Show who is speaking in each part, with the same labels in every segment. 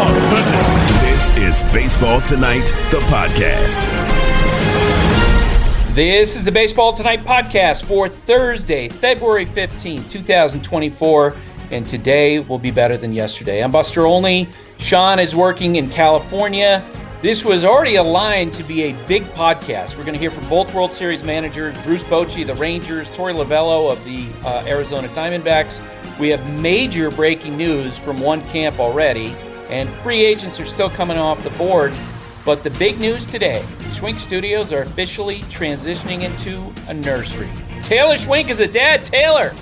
Speaker 1: This is Baseball Tonight, the podcast.
Speaker 2: This is the Baseball Tonight podcast for Thursday, February 15, 2024. And today will be better than yesterday. I'm Buster Olney. Sean is working in California. This was already aligned to be a big podcast. We're going to hear from both World Series managers Bruce Bochy, the Rangers, Torey Lovullo of the uh, Arizona Diamondbacks. We have major breaking news from one camp already, and free agents are still coming off the board. But the big news today Schwink Studios are officially transitioning into a nursery. Taylor Schwink is a dad. Taylor,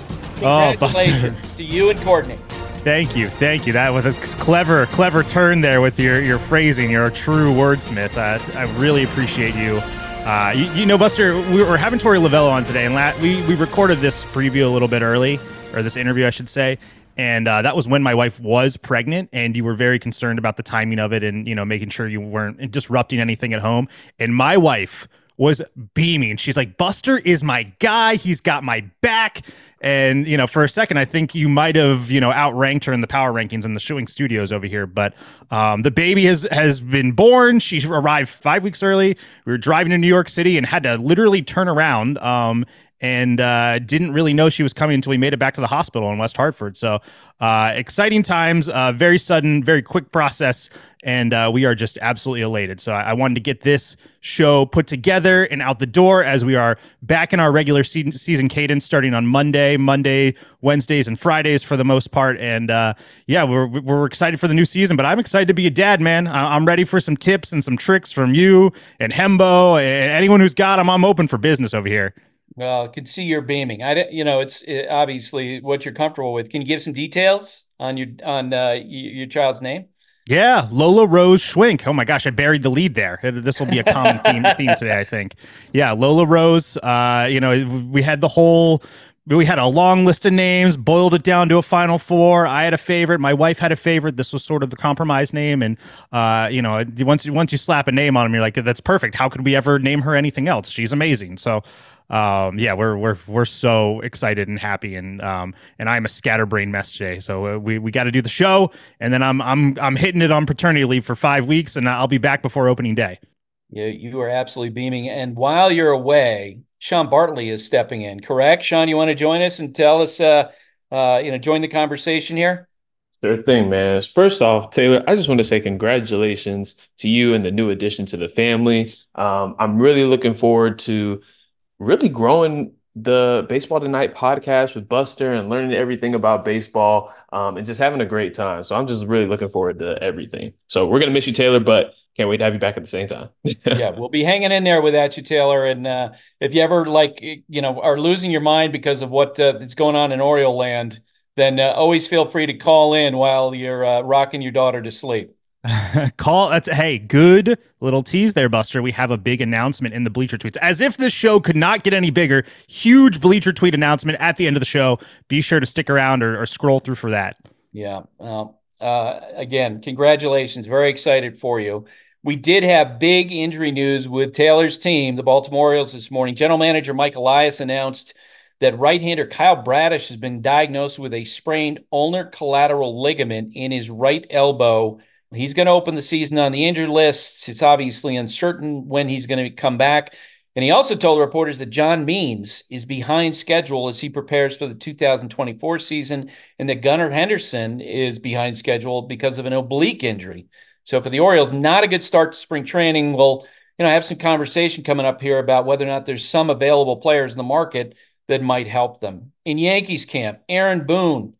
Speaker 3: Oh,
Speaker 2: congratulations to you and Courtney.
Speaker 3: Thank you, thank you. That was a clever, clever turn there with your your phrasing. You're a true wordsmith. Uh, I really appreciate you. Uh, you. You know, Buster, we were having Torey Lovullo on today, and la- we we recorded this preview a little bit early, or this interview, I should say. And uh, that was when my wife was pregnant, and you were very concerned about the timing of it, and you know, making sure you weren't disrupting anything at home. And my wife was beaming. She's like, Buster is my guy. He's got my back. And, you know, for a second, I think you might have, you know, outranked her in the power rankings in the Schwink studios over here. But um, the baby has has been born. She arrived five weeks early. We were driving to New York City and had to literally turn around. Um, and uh, didn't really know she was coming until we made it back to the hospital in West Hartford. So uh, exciting times, uh, very sudden, very quick process, and uh, we are just absolutely elated. So I, I wanted to get this show put together and out the door as we are back in our regular season, season cadence starting on Monday, Monday, Wednesdays, and Fridays for the most part. And uh, yeah, we're we're excited for the new season, but I'm excited to be a dad, man. I- I'm ready for some tips and some tricks from you and Hembo and anyone who's got them. I'm open for business over here.
Speaker 2: Well, I can see you're beaming. I, don't- you know, it's uh, obviously what you're comfortable with. Can you give some details on your on uh, your child's name?
Speaker 3: Yeah, Lola Rose Schwink. Oh my gosh, I buried the lead there. This will be a common theme, theme today, I think. Yeah, Lola Rose. Uh, you know, we had the whole. We had a long list of names, boiled it down to a final four. I had a favorite. My wife had a favorite. This was sort of the compromise name, and uh, you know, once once you slap a name on him, you're like, "That's perfect." How could we ever name her anything else? She's amazing. So, um, yeah, we're we're we're so excited and happy, and um, and I'm a scatterbrain mess today. So uh, we we got to do the show, and then I'm I'm I'm hitting it on paternity leave for five weeks, and I'll be back before opening day.
Speaker 2: You you are absolutely beaming. And while you're away, Sean Bartley is stepping in. Correct, Sean? You want to join us and tell us, uh, uh, you know, join the conversation here?
Speaker 4: Sure thing, man. First off, Taylor, I just want to say congratulations to you and the new addition to the family. Um, I'm really looking forward to really growing the Baseball Tonight podcast with Buster and learning everything about baseball um, and just having a great time. So I'm just really looking forward to everything. So we're gonna miss you, Taylor, but can't wait to have you back at the same time.
Speaker 2: yeah, we'll be hanging in there without you, Taylor. And uh, if you ever like, you know, are losing your mind because of what uh, is going on in Oriole land, then uh, always feel free to call in while you're uh, rocking your daughter to sleep.
Speaker 3: Call that's hey, good little tease there, Buster. We have a big announcement in the Bleacher tweets. As if this show could not get any bigger, huge Bleacher tweet announcement at the end of the show. Be sure to stick around or, or scroll through for that.
Speaker 2: Yeah. Well, uh, again, congratulations. Very excited for you. We did have big injury news with Taylor's team, the Baltimore Orioles, this morning. General manager Mike Elias announced that right-hander Kyle Bradish has been diagnosed with a sprained ulnar collateral ligament in his right elbow. He's going to open the season on the injured list. It's obviously uncertain when he's going to come back. And he also told reporters that John Means is behind schedule as he prepares for the 2024 season, and that Gunnar Henderson is behind schedule because of an oblique injury. So for the Orioles, not a good start to spring training. We'll, you know, have some conversation coming up here about whether or not there's some available players in the market that might help them. In Yankees camp, Aaron Boone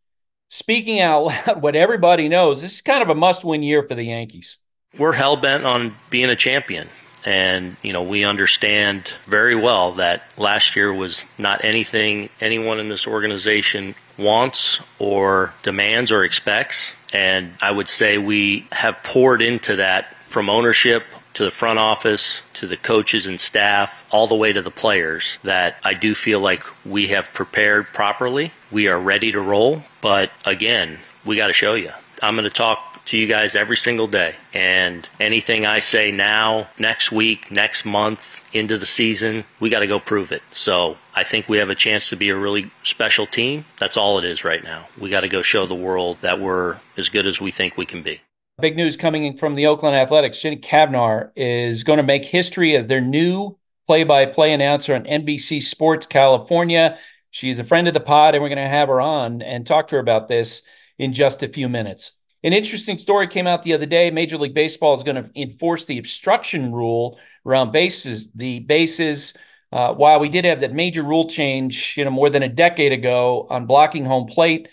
Speaker 2: speaking out loud what everybody knows. This is kind of a must-win year for the Yankees.
Speaker 5: We're hell bent on being a champion. And, you know, we understand very well that last year was not anything anyone in this organization wants or demands or expects. And I would say we have poured into that from ownership to the front office to the coaches and staff, all the way to the players, that I do feel like we have prepared properly. We are ready to roll. But again, we got to show you. I'm going to talk to you guys every single day. And anything I say now, next week, next month, into the season, we got to go prove it. So I think we have a chance to be a really special team. That's all it is right now. We got to go show the world that we're as good as we think we can be.
Speaker 2: Big news coming from the Oakland Athletics. Jenny Cavnar is going to make history as their new play by play announcer on NBC Sports California. She's a friend of the pod, and we're going to have her on and talk to her about this in just a few minutes. An interesting story came out the other day. Major League Baseball is going to enforce the obstruction rule around bases. The bases, uh, while we did have that major rule change, you know, more than a decade ago on blocking home plate,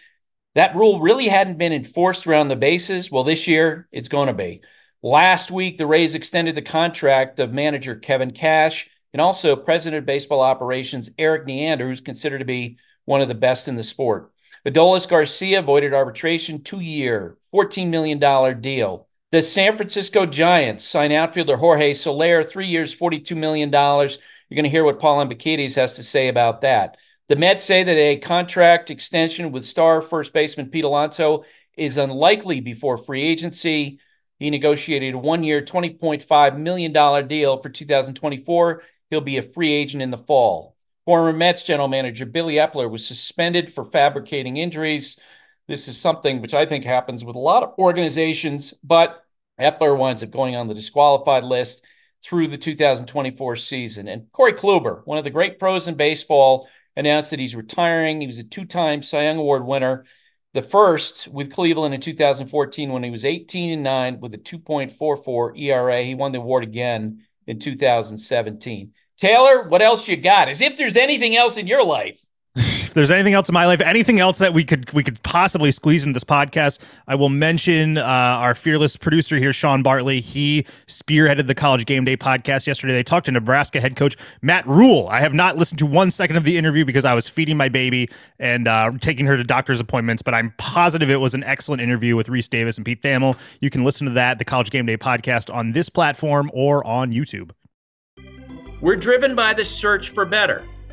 Speaker 2: that rule really hadn't been enforced around the bases. Well, this year it's going to be. Last week, the Rays extended the contract of manager Kevin Cash and also president of baseball operations Erik Neander, who's considered to be one of the best in the sport. Adolis Garcia avoided arbitration, two year, $14 million deal. The San Francisco Giants sign outfielder Jorge Soler, three years, $42 million. You're going to hear what Paul Hembekides has to say about that. The Mets say that a contract extension with star first baseman Pete Alonso is unlikely before free agency. He negotiated a one year, $20.5 million deal for 2024. He'll be a free agent in the fall. Former Mets general manager Billy Eppler was suspended for fabricating injuries. This is something which I think happens with a lot of organizations, but Eppler winds up going on the disqualified list through the 2024 season. And Corey Kluber, one of the great pros in baseball, announced that he's retiring. He was a two time Cy Young Award winner, the first with Cleveland in 2014 when he was 18 and 9 with a 2.44 ERA. He won the award again in 2017. Taylor, what else you got? As if there's anything else in your life.
Speaker 3: If there's anything else in my life, anything else that we could we could possibly squeeze into this podcast, I will mention uh, our fearless producer here, Sean Bartley. He spearheaded the College Game Day podcast yesterday. They talked to Nebraska head coach Matt Rhule. I have not listened to one second of the interview because I was feeding my baby and uh, taking her to doctor's appointments, but I'm positive it was an excellent interview with Rece Davis and Pete Thamel. You can listen to that, the College Game Day podcast, on this platform or on YouTube.
Speaker 2: We're driven by the search for better.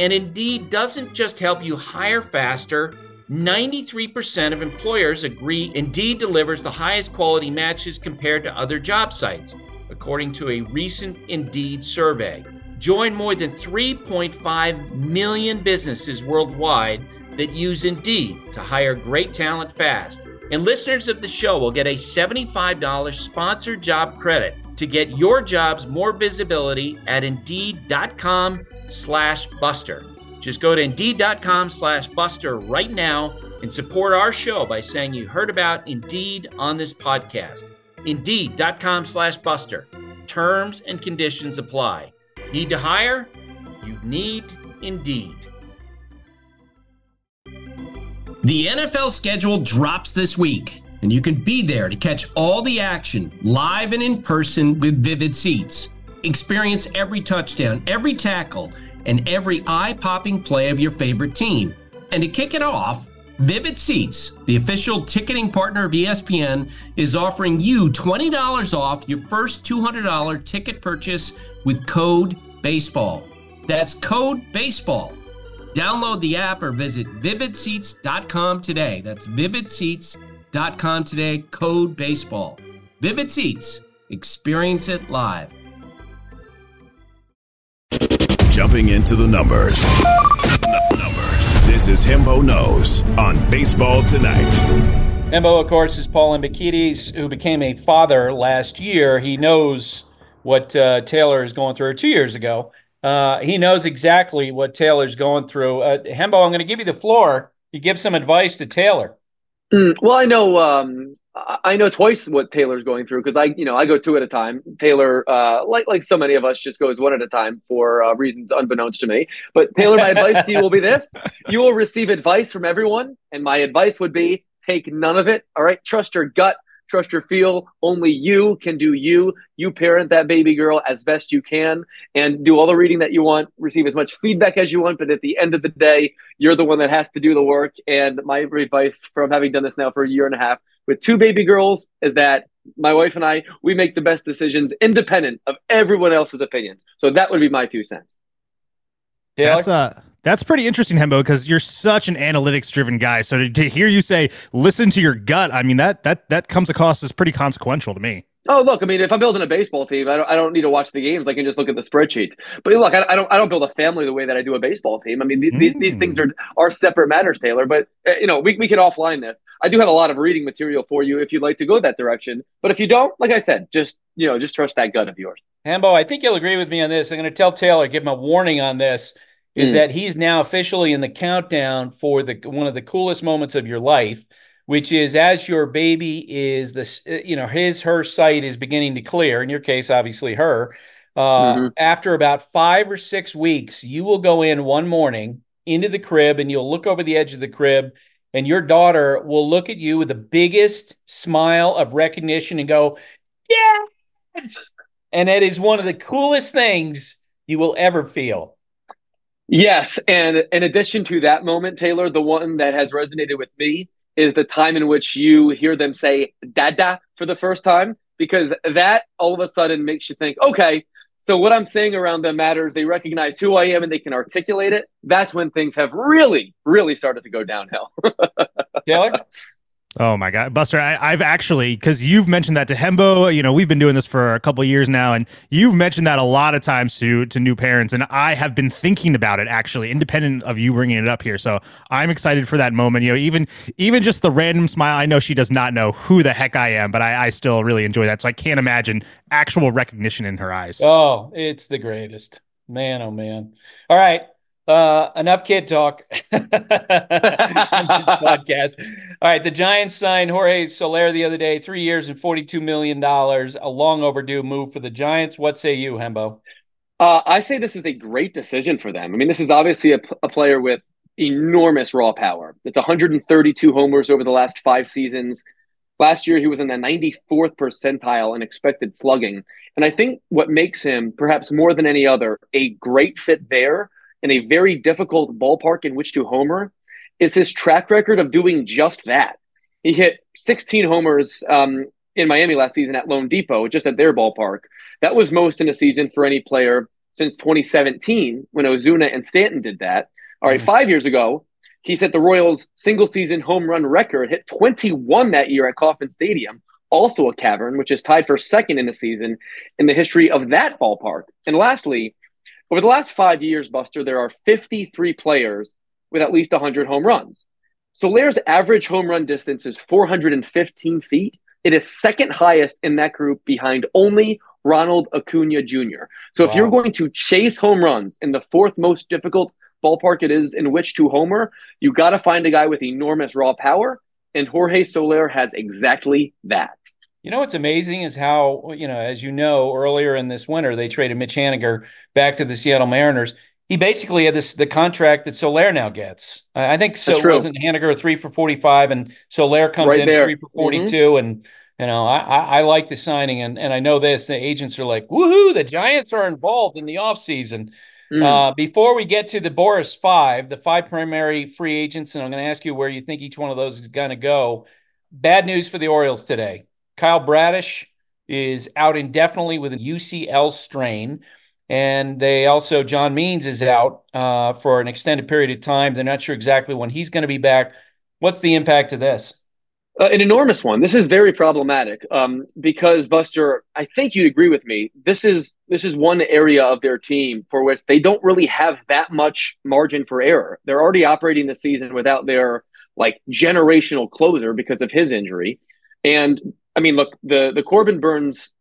Speaker 2: And Indeed doesn't just help you hire faster. 93% of employers agree Indeed delivers the highest quality matches compared to other job sites, according to a recent Indeed survey. Join more than 3.5 million businesses worldwide that use Indeed to hire great talent fast. And listeners of the show will get a $75 sponsored job credit to get your jobs more visibility at indeed.com slash buster. Just go to indeed.com slash buster right now and support our show by saying you heard about Indeed on this podcast. Indeed.com slash buster. Terms and conditions apply. Need to hire? You need Indeed.
Speaker 6: The NFL schedule drops this week and you can be there to catch all the action live and in person with Vivid Seats. Experience every touchdown, every tackle, and every eye popping play of your favorite team. And to kick it off, Vivid Seats, the official ticketing partner of ESPN, is offering you $20 off your first $200 ticket purchase with code BASEBALL. That's code BASEBALL. Download the app or visit vividseats.com today. That's vividseats.com com today, code baseball. Vivid Seats, experience it live.
Speaker 1: Jumping into the numbers. numbers. This is Hembo Knows on Baseball Tonight.
Speaker 2: Hembo, of course, is Paul Hembekides, who became a father last year. He knows what uh, Taylor is going through two years ago. Uh, he knows exactly what Taylor's going through. Uh, Hembo, I'm going to give you the floor. You give some advice to Taylor.
Speaker 7: Mm, well, I know um, I know twice what Taylor's going through because I, you know, I go two at a time. Taylor, uh, like like so many of us, just goes one at a time for uh, reasons unbeknownst to me. But Taylor, my advice to you will be this: you will receive advice from everyone, and my advice would be take none of it. All right, trust your gut trust your feel. Only you can do you. You parent that baby girl as best you can and do all the reading that you want, receive as much feedback as you want. But at the end of the day, you're the one that has to do the work. And my advice from having done this now for a year and a half with two baby girls is that my wife and I, we make the best decisions independent of everyone else's opinions. So that would be my two cents.
Speaker 2: Taylor?
Speaker 3: That's uh that's pretty interesting, Hembo, because you're such an analytics driven guy. So to, to hear you say listen to your gut, I mean that that that comes across as pretty consequential to me.
Speaker 7: Oh, look, I mean, if I'm building a baseball team, I don't, I don't need to watch the games. I can just look at the spreadsheets. But look, I, I don't, I don't build a family the way that I do a baseball team. I mean, th- mm. these, these things are, are separate matters, Taylor. But uh, you know, we, we can offline this. I do have a lot of reading material for you if you'd like to go that direction. But if you don't, like I said, just you know, just trust that gut of yours.
Speaker 2: Hembo, I think you'll agree with me on this. I'm going to tell Taylor, give him a warning on this, is mm. that he's now officially in the countdown for the one of the coolest moments of your life which is as your baby is this, uh, you know, his, her sight is beginning to clear, in your case, obviously her. Uh, mm-hmm. After about five or six weeks, you will go in one morning into the crib and you'll look over the edge of the crib, and your daughter will look at you with the biggest smile of recognition and go, Dad! And that is one of the coolest things you will ever feel.
Speaker 7: Yes. And in addition to that moment, Taylor, the one that has resonated with me is the time in which you hear them say dada for the first time, because that all of a sudden makes you think, okay, so what I'm saying around them matters. They recognize who I am and they can articulate it. That's when things have really, really started to go downhill.
Speaker 2: Taylor?
Speaker 3: Oh my God, Buster! I, have actually because you've mentioned that to Hembo. You know, we've been doing this for a couple years now, and you've mentioned that a lot of times to to new parents. And I have been thinking about it actually, independent of you bringing it up here. So I'm excited for that moment. You know, even even just the random smile. I know she does not know who the heck I am, but I, I still really enjoy that. So I can't imagine actual recognition in her eyes.
Speaker 2: Oh, it's the greatest, man! Oh man! All right, uh, enough kid talk. podcast. All right, the Giants signed Jorge Soler the other day, three years and forty-two million dollars. A long overdue move for the Giants. What say you, Hembo?
Speaker 7: Uh, I say this is a great decision for them. I mean, this is obviously a, a player with enormous raw power. It's 132 homers over the last five seasons. Last year, he was in the 94th percentile in expected slugging. And I think what makes him, perhaps more than any other, a great fit there in a very difficult ballpark in which to homer is his track record of doing just that. He hit 16 homers um, in Miami last season at loanDepot, just at their ballpark. That was most in a season for any player since 2017 when Ozuna and Stanton did that. All right, mm-hmm. five years ago, he set the Royals' single season home run record, hit 21 that year at Kauffman Stadium, also a cavern, which is tied for second in a season in the history of that ballpark. And lastly, over the last five years, Buster, there are 53 players with at least 100 home runs. Soler's average home run distance is 415 feet. It is second highest in that group behind only Ronald Acuna Jr. So wow. if you're going to chase home runs in the fourth most difficult ballpark it is in which to homer, you got to find a guy with enormous raw power. And Jorge Soler has exactly that.
Speaker 2: You know what's amazing is how, you know, as you know, earlier in this winter, they traded Mitch Haniger back to the Seattle Mariners. He basically had this the contract that Soler now gets. I think so wasn't Haniger three for 45 and Soler comes right in there. three for 42. Mm-hmm. And, you know, I, I, I, like the signing. And, and I know this, the agents are like, woohoo, the Giants are involved in the offseason. Mm. Uh, before we get to the Boras five, the five primary free agents, and I'm going to ask you where you think each one of those is going to go. Bad news for the Orioles today. Kyle Bradish is out indefinitely with a UCL strain. And they also, John Means is out uh, for an extended period of time. They're not sure exactly when he's going to be back. What's the impact of this?
Speaker 7: Uh, an enormous one. This is very problematic um, because Buster, I think you'd agree with me. This is this is one area of their team for which they don't really have that much margin for error. They're already operating the season without their like generational closer because of his injury, and I mean, look, the the Corbin Burnes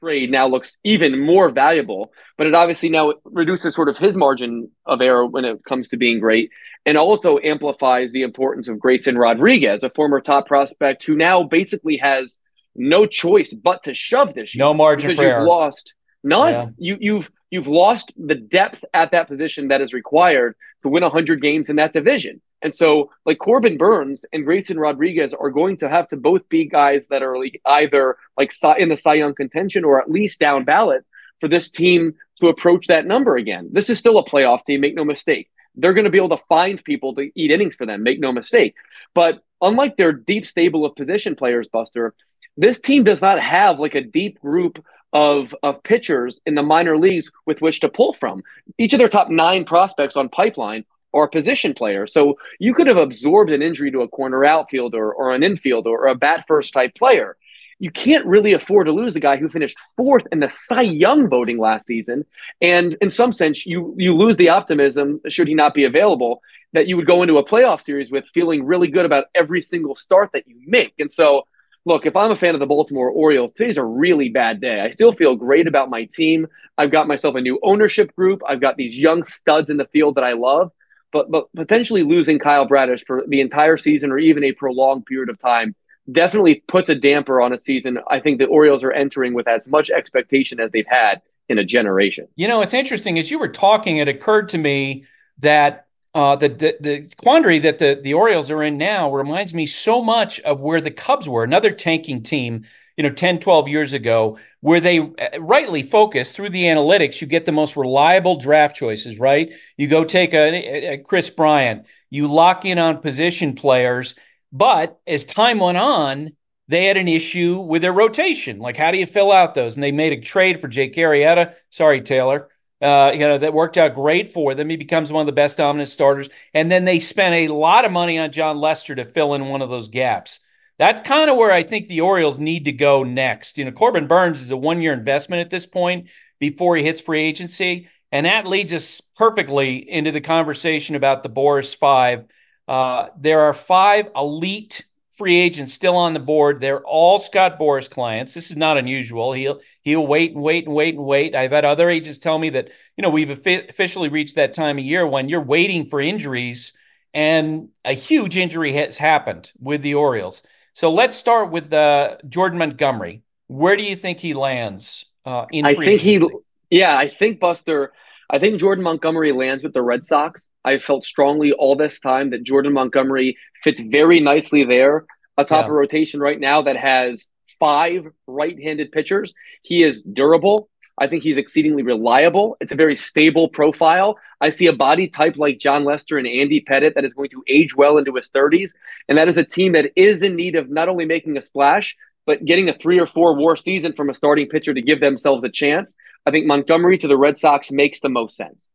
Speaker 7: trade now looks even more valuable, but it obviously now reduces sort of his margin of error when it comes to being great, and also amplifies the importance of Grayson Rodriguez, a former top prospect who now basically has no choice but to shove this year.
Speaker 2: No margin because
Speaker 7: you've
Speaker 2: error.
Speaker 7: lost none. Yeah. You you've you've lost the depth at that position that is required to win 100 games in that division. And so, like Corbin Burnes and Grayson Rodriguez are going to have to both be guys that are like either like in the Cy Young contention or at least down ballot for this team to approach that number again. This is still a playoff team, make no mistake. They're going to be able to find people to eat innings for them, make no mistake. But unlike their deep stable of position players, Buster, this team does not have like a deep group of of pitchers in the minor leagues with which to pull from. Each of their top nine prospects on pipeline are position players. So you could have absorbed an injury to a corner outfielder or an infielder or a bat first type player. You can't really afford to lose a guy who finished fourth in the Cy Young voting last season. And in some sense, you you lose the optimism, should he not be available, that you would go into a playoff series with feeling really good about every single start that you make. And so look, if I'm a fan of the Baltimore Orioles, today's a really bad day. I still feel great about my team. I've got myself a new ownership group. I've got these young studs in the field that I love. But but potentially losing Kyle Bradish for the entire season or even a prolonged period of time definitely puts a damper on a season. I think the Orioles are entering with as much expectation as they've had in a generation.
Speaker 2: You know, it's interesting as you were talking, it occurred to me that uh, the, the, the quandary that the the Orioles are in now reminds me so much of where the Cubs were, another tanking team, you know, 10, 12 years ago, where they uh, rightly focus through the analytics. You get the most reliable draft choices, right? You go take a, a Kris Bryant, you lock in on position players, but as time went on, they had an issue with their rotation. Like, how do you fill out those? And they made a trade for Jake Arrieta. Sorry, Taylor uh, you know, that worked out great for them. He becomes one of the best dominant starters. And then they spent a lot of money on Jon Lester to fill in one of those gaps. That's kind of where I think the Orioles need to go next. You know, Corbin Burnes is a one year investment at this point before he hits free agency. And that leads us perfectly into the conversation about the Boras Five. Uh, there are five elite free agents still on the board. They're all Scott Boras clients. This is not unusual. He'll he'll wait and wait and wait and wait. I've had other agents tell me that you know we've officially reached that time of year when you're waiting for injuries, and a huge injury has happened with the Orioles. So let's start with uh, Jordan Montgomery. Where do you think he lands uh, in?
Speaker 7: I think agency? he. Yeah, I think Buster. I think Jordan Montgomery lands with the Red Sox. I felt strongly all this time that Jordan Montgomery fits very nicely there atop yeah. a rotation right now that has five right-handed pitchers. He is durable. I think he's exceedingly reliable. It's a very stable profile. I see a body type like Jon Lester and Andy Pettitte that is going to age well into his 30s. And that is a team that is in need of not only making a splash, but getting a three or four war season from a starting pitcher to give themselves a chance. I think Montgomery to the Red Sox makes the most sense.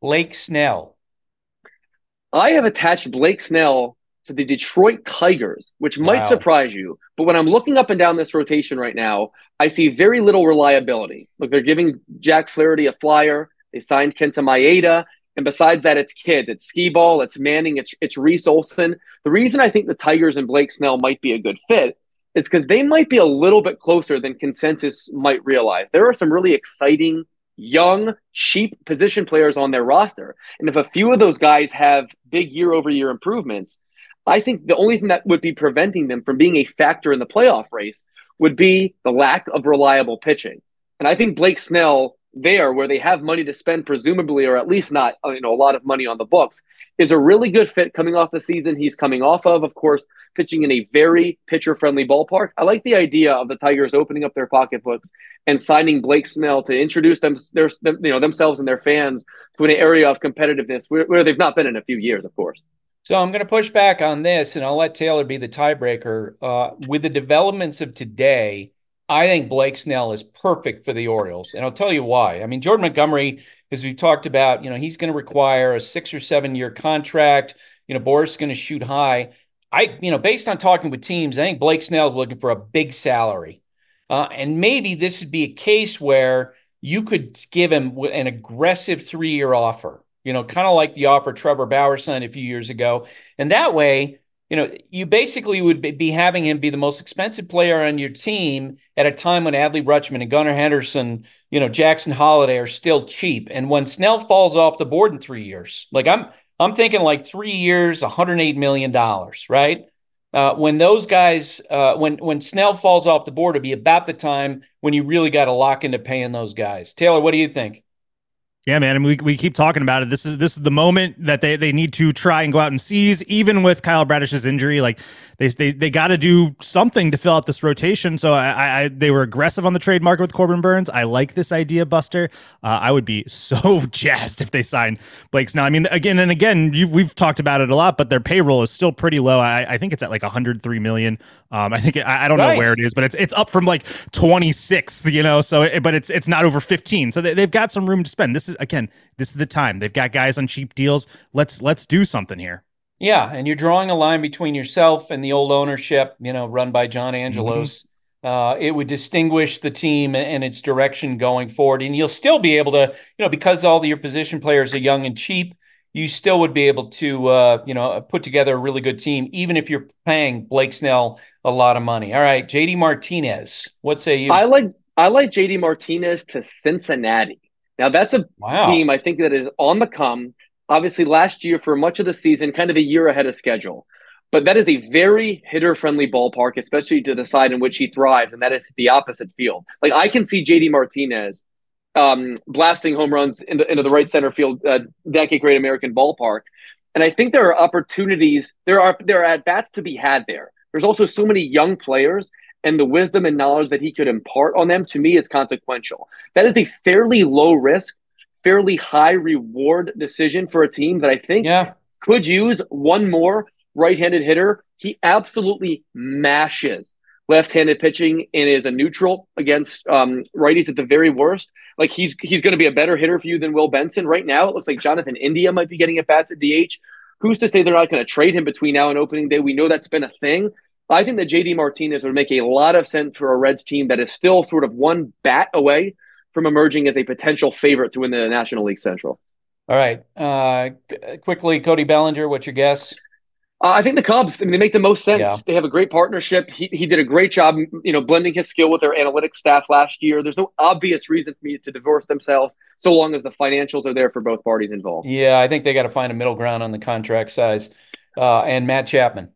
Speaker 2: Blake Snell.
Speaker 7: I have attached Blake Snell to the Detroit Tigers, which might wow. surprise you. But when I'm looking up and down this rotation right now, I see very little reliability. Look, they're giving Jack Flaherty a flyer. They signed Kenta Maeda. And besides that, it's kids, it's Skubal, it's Manning, it's it's Reese Olson. The reason I think the Tigers and Blake Snell might be a good fit is because they might be a little bit closer than consensus might realize. There are some really exciting, young, cheap position players on their roster. And if a few of those guys have big year over year improvements, I think the only thing that would be preventing them from being a factor in the playoff race would be the lack of reliable pitching. And I think Blake Snell there where they have money to spend presumably or at least not uh, you know a lot of money on the books is a really good fit coming off the season he's coming off of. Of course pitching in a very pitcher friendly ballpark. I like the idea of the tigers opening up their pocketbooks and signing blake snell to introduce them their you know themselves and their fans to an area of competitiveness where, where they've not been in a few years of course.
Speaker 2: So I'm going to push back on this, and I'll let Taylor be the tiebreaker. Uh, with the developments of today, I think Blake Snell is perfect for the Orioles, and I'll tell you why. I mean, Jordan Montgomery, as we've talked about, you know, he's going to require a six or seven year contract. You know, Boras is going to shoot high. I, you know, based on talking with teams, I think Blake Snell is looking for a big salary, uh, and maybe this would be a case where you could give him an aggressive three year offer. You know, kind of like the offer Trevor Bauer signed a few years ago, and that way you know, you basically would be having him be the most expensive player on your team at a time when Adley Rutschman and Gunnar Henderson, you know, Jackson Holliday are still cheap. And when Snell falls off the board in three years, like I'm, I'm thinking like three years, 108 million dollars, right? Uh, when those guys, uh, when when Snell falls off the board, it'll be about the time when you really got to lock into paying those guys. Taylor, what do you think?
Speaker 3: Yeah, man, and we, we keep talking about it. This is this is the moment that they, they need to try and go out and seize, even with Kyle Bradish's injury. Like they they, they got to do something to fill out this rotation. So I, I they were aggressive on the trade market with Corbin Burnes. I like this idea, Buster. Uh, I would be so jazzed if they signed Blake now. I mean, again and again, we've talked about it a lot, but their payroll is still pretty low. I, I think it's at like 103 million. Um, I think it, I, I, don't know where it is, but it's it's up from like 26. You know, so it, but it's it's not over 15. So they, they've got some room to spend. This is again, this is the time. They've got guys on cheap deals. Let's let's do something here.
Speaker 2: Yeah, and you're drawing a line between yourself and the old ownership, you know, run by John Angelos. Mm-hmm. Uh, it would distinguish the team and its direction going forward, and you'll still be able to, you know, because all your position players are young and cheap, you still would be able to, uh, you know, put together a really good team, even if you're paying Blake Snell a lot of money. All right, JD Martinez, what say you?
Speaker 7: I like I like JD Martinez to Cincinnati. Now that's a wow. team I think that is on the come. Obviously, last year for much of the season, kind of a year ahead of schedule. But that is a very hitter friendly ballpark, especially to the side in which he thrives, and that is the opposite field. Like I can see JD Martinez um, blasting home runs into, into the right center field, uh, decade great American ballpark. And I think there are opportunities, there are there are at bats to be had there. There's also so many young players, and the wisdom and knowledge that he could impart on them to me is consequential. That is a fairly low risk, fairly high reward decision for a team that I think yeah. could use one more right-handed hitter. He absolutely mashes left-handed pitching and is a neutral against um, righties at the very worst. Like he's he's going to be a better hitter for you than Will Benson right now. It looks like Jonathan India might be getting at bats at DH. Who's to say they're not going to trade him between now and opening day? We know that's been a thing. I think that JD Martinez would make a lot of sense for a Reds team that is still sort of one bat away from emerging as a potential favorite to win the National League Central.
Speaker 2: All right. Uh, quickly, Cody Bellinger, what's your guess?
Speaker 7: Uh, I think the Cubs. I mean, they make the most sense. Yeah. They have a great partnership. He, he did a great job, you know, blending his skill with their analytics staff last year. There's no obvious reason for me to divorce themselves, so long as the financials are there for both parties involved.
Speaker 2: Yeah, I think they got to find a middle ground on the contract size. Uh, and Matt Chapman.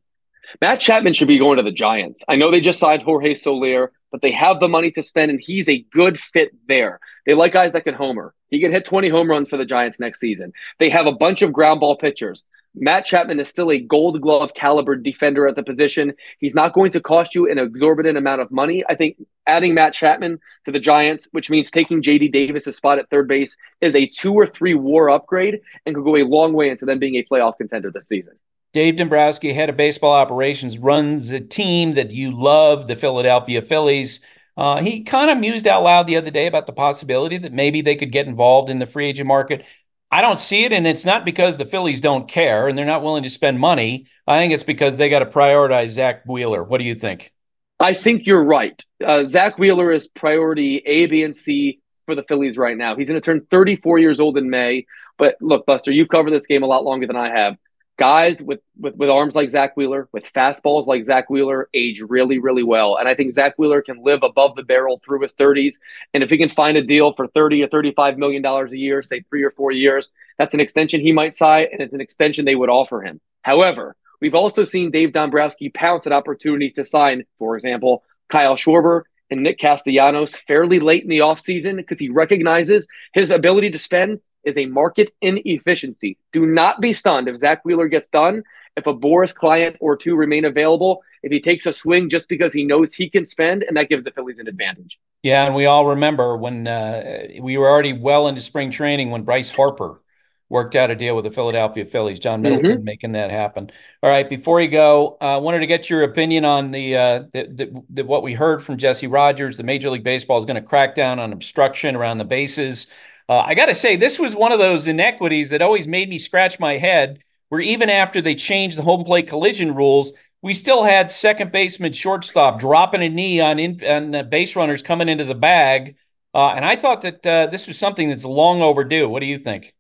Speaker 7: Matt Chapman should be going to the Giants. I know they just signed Jorge Soler, but they have the money to spend, and he's a good fit there. They like guys that can homer. He can hit 20 home runs for the Giants next season. They have a bunch of ground ball pitchers. Matt Chapman is still a gold glove caliber defender at the position. He's not going to cost you an exorbitant amount of money. I think adding Matt Chapman to the Giants, which means taking JD Davis's spot at third base, is a two or three war upgrade and could go a long way into them being a playoff contender this season.
Speaker 2: Dave Dombrowski, head of baseball operations, runs a team that you love, the Philadelphia Phillies. Uh, he kind of mused out loud the other day about the possibility that maybe they could get involved in the free agent market. I don't see it, and it's not because the Phillies don't care and they're not willing to spend money. I think it's because they got to prioritize Zack Wheeler. What do you think?
Speaker 7: I think you're right. Uh, Zack Wheeler is priority A, B, and C for the Phillies right now. He's going to turn 34 years old in May. But look, Buster, you've covered this game a lot longer than I have guys with, with, with arms like Zack Wheeler, with fastballs like Zack Wheeler, age really, really well. And I think Zack Wheeler can live above the barrel through his 30s. And if he can find a deal for 30 or 35 million dollars a year, say three or four years, that's an extension he might sign, and it's an extension they would offer him. However, we've also seen Dave Dombrowski pounce at opportunities to sign, for example, Kyle Schwarber and Nick Castellanos fairly late in the offseason because he recognizes his ability to spend is a market inefficiency. Do not be stunned if Zack Wheeler gets done. If a Boras client or two remain available, if he takes a swing just because he knows he can spend, and that gives the Phillies an advantage.
Speaker 2: Yeah, and we all remember when uh, we were already well into spring training when Bryce Harper worked out a deal with the Philadelphia Phillies. John Middleton mm-hmm. making that happen. All right, before you go, I uh, wanted to get your opinion on the, uh, the, the, the, what we heard from Jesse Rogers. The Major League Baseball is going to crack down on obstruction around the bases. Uh, I got to say, this was one of those inequities that always made me scratch my head. Where even after they changed the home plate collision rules, we still had second baseman, shortstop dropping a knee on, in, on base runners coming into the bag. Uh, and I thought that uh, this was something that's long overdue. What do you think?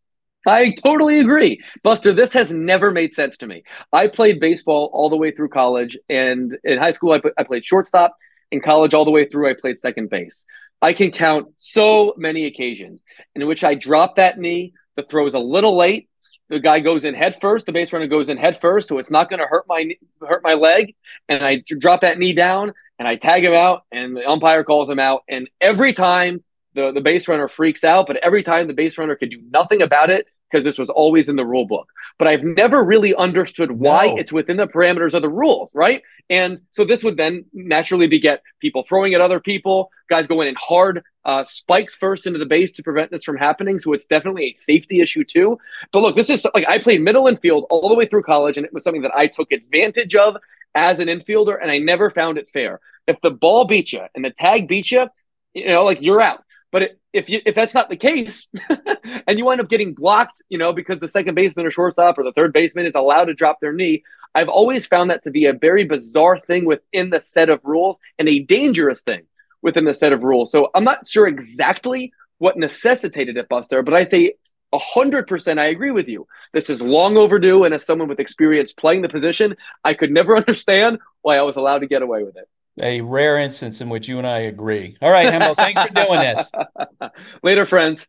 Speaker 7: I totally agree. Buster, this has never made sense to me. I played baseball all the way through college, and in high school, I, I played shortstop. In college, all the way through, I played second base. I can count so many occasions in which I drop that knee, the throw is a little late, the guy goes in head first, the base runner goes in head first, so it's not going to hurt my hurt my leg, and I drop that knee down and I tag him out, and the umpire calls him out, and every time the, the base runner freaks out, but every time the base runner could do nothing about it because this was always in the rule book. But I've never really understood why no. it's within the parameters of the rules, right? And so this would then naturally beget people throwing at other people, guys going in hard uh, spikes first into the base to prevent this from happening. So it's definitely a safety issue too. But look, this is like I played middle infield all the way through college, and it was something that I took advantage of as an infielder, and I never found it fair. If the ball beats you and the tag beats you, you know, like you're out. But if you if that's not the case, and you end up getting blocked, you know, because the second baseman or shortstop or the third baseman is allowed to drop their knee, I've always found that to be a very bizarre thing within the set of rules and a dangerous thing within the set of rules. So I'm not sure exactly what necessitated it, Buster, but I say 100% I agree with you. This is long overdue. And as someone with experience playing the position, I could never understand why I was allowed to get away with it
Speaker 2: a rare instance in which you and I agree. All right, Hembo, thanks for doing this.
Speaker 7: Later, friends.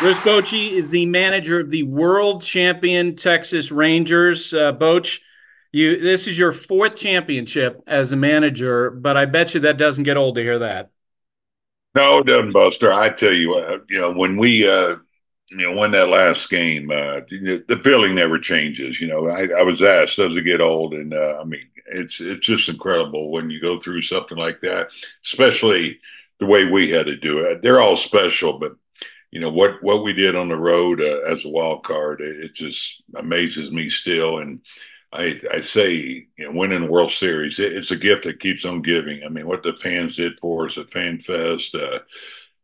Speaker 2: Bruce Bochy is the manager of the world champion Texas Rangers. Uh, Boch, you this is your fourth championship as a manager, but I bet you that doesn't get old to hear that.
Speaker 8: No, it doesn't, Buster. I tell you, uh, you know, when we uh, you know win that last game, uh, the feeling never changes. You know, I, I was asked, does it get old? And uh, I mean, it's it's just incredible when you go through something like that, especially the way we had to do it. They're all special, but you know what what we did on the road uh, as a wild card, it, it, just amazes me still. And I I say, you know, winning World Series, it, it's a gift that keeps on giving. I mean, what the fans did for us at Fan Fest. Uh,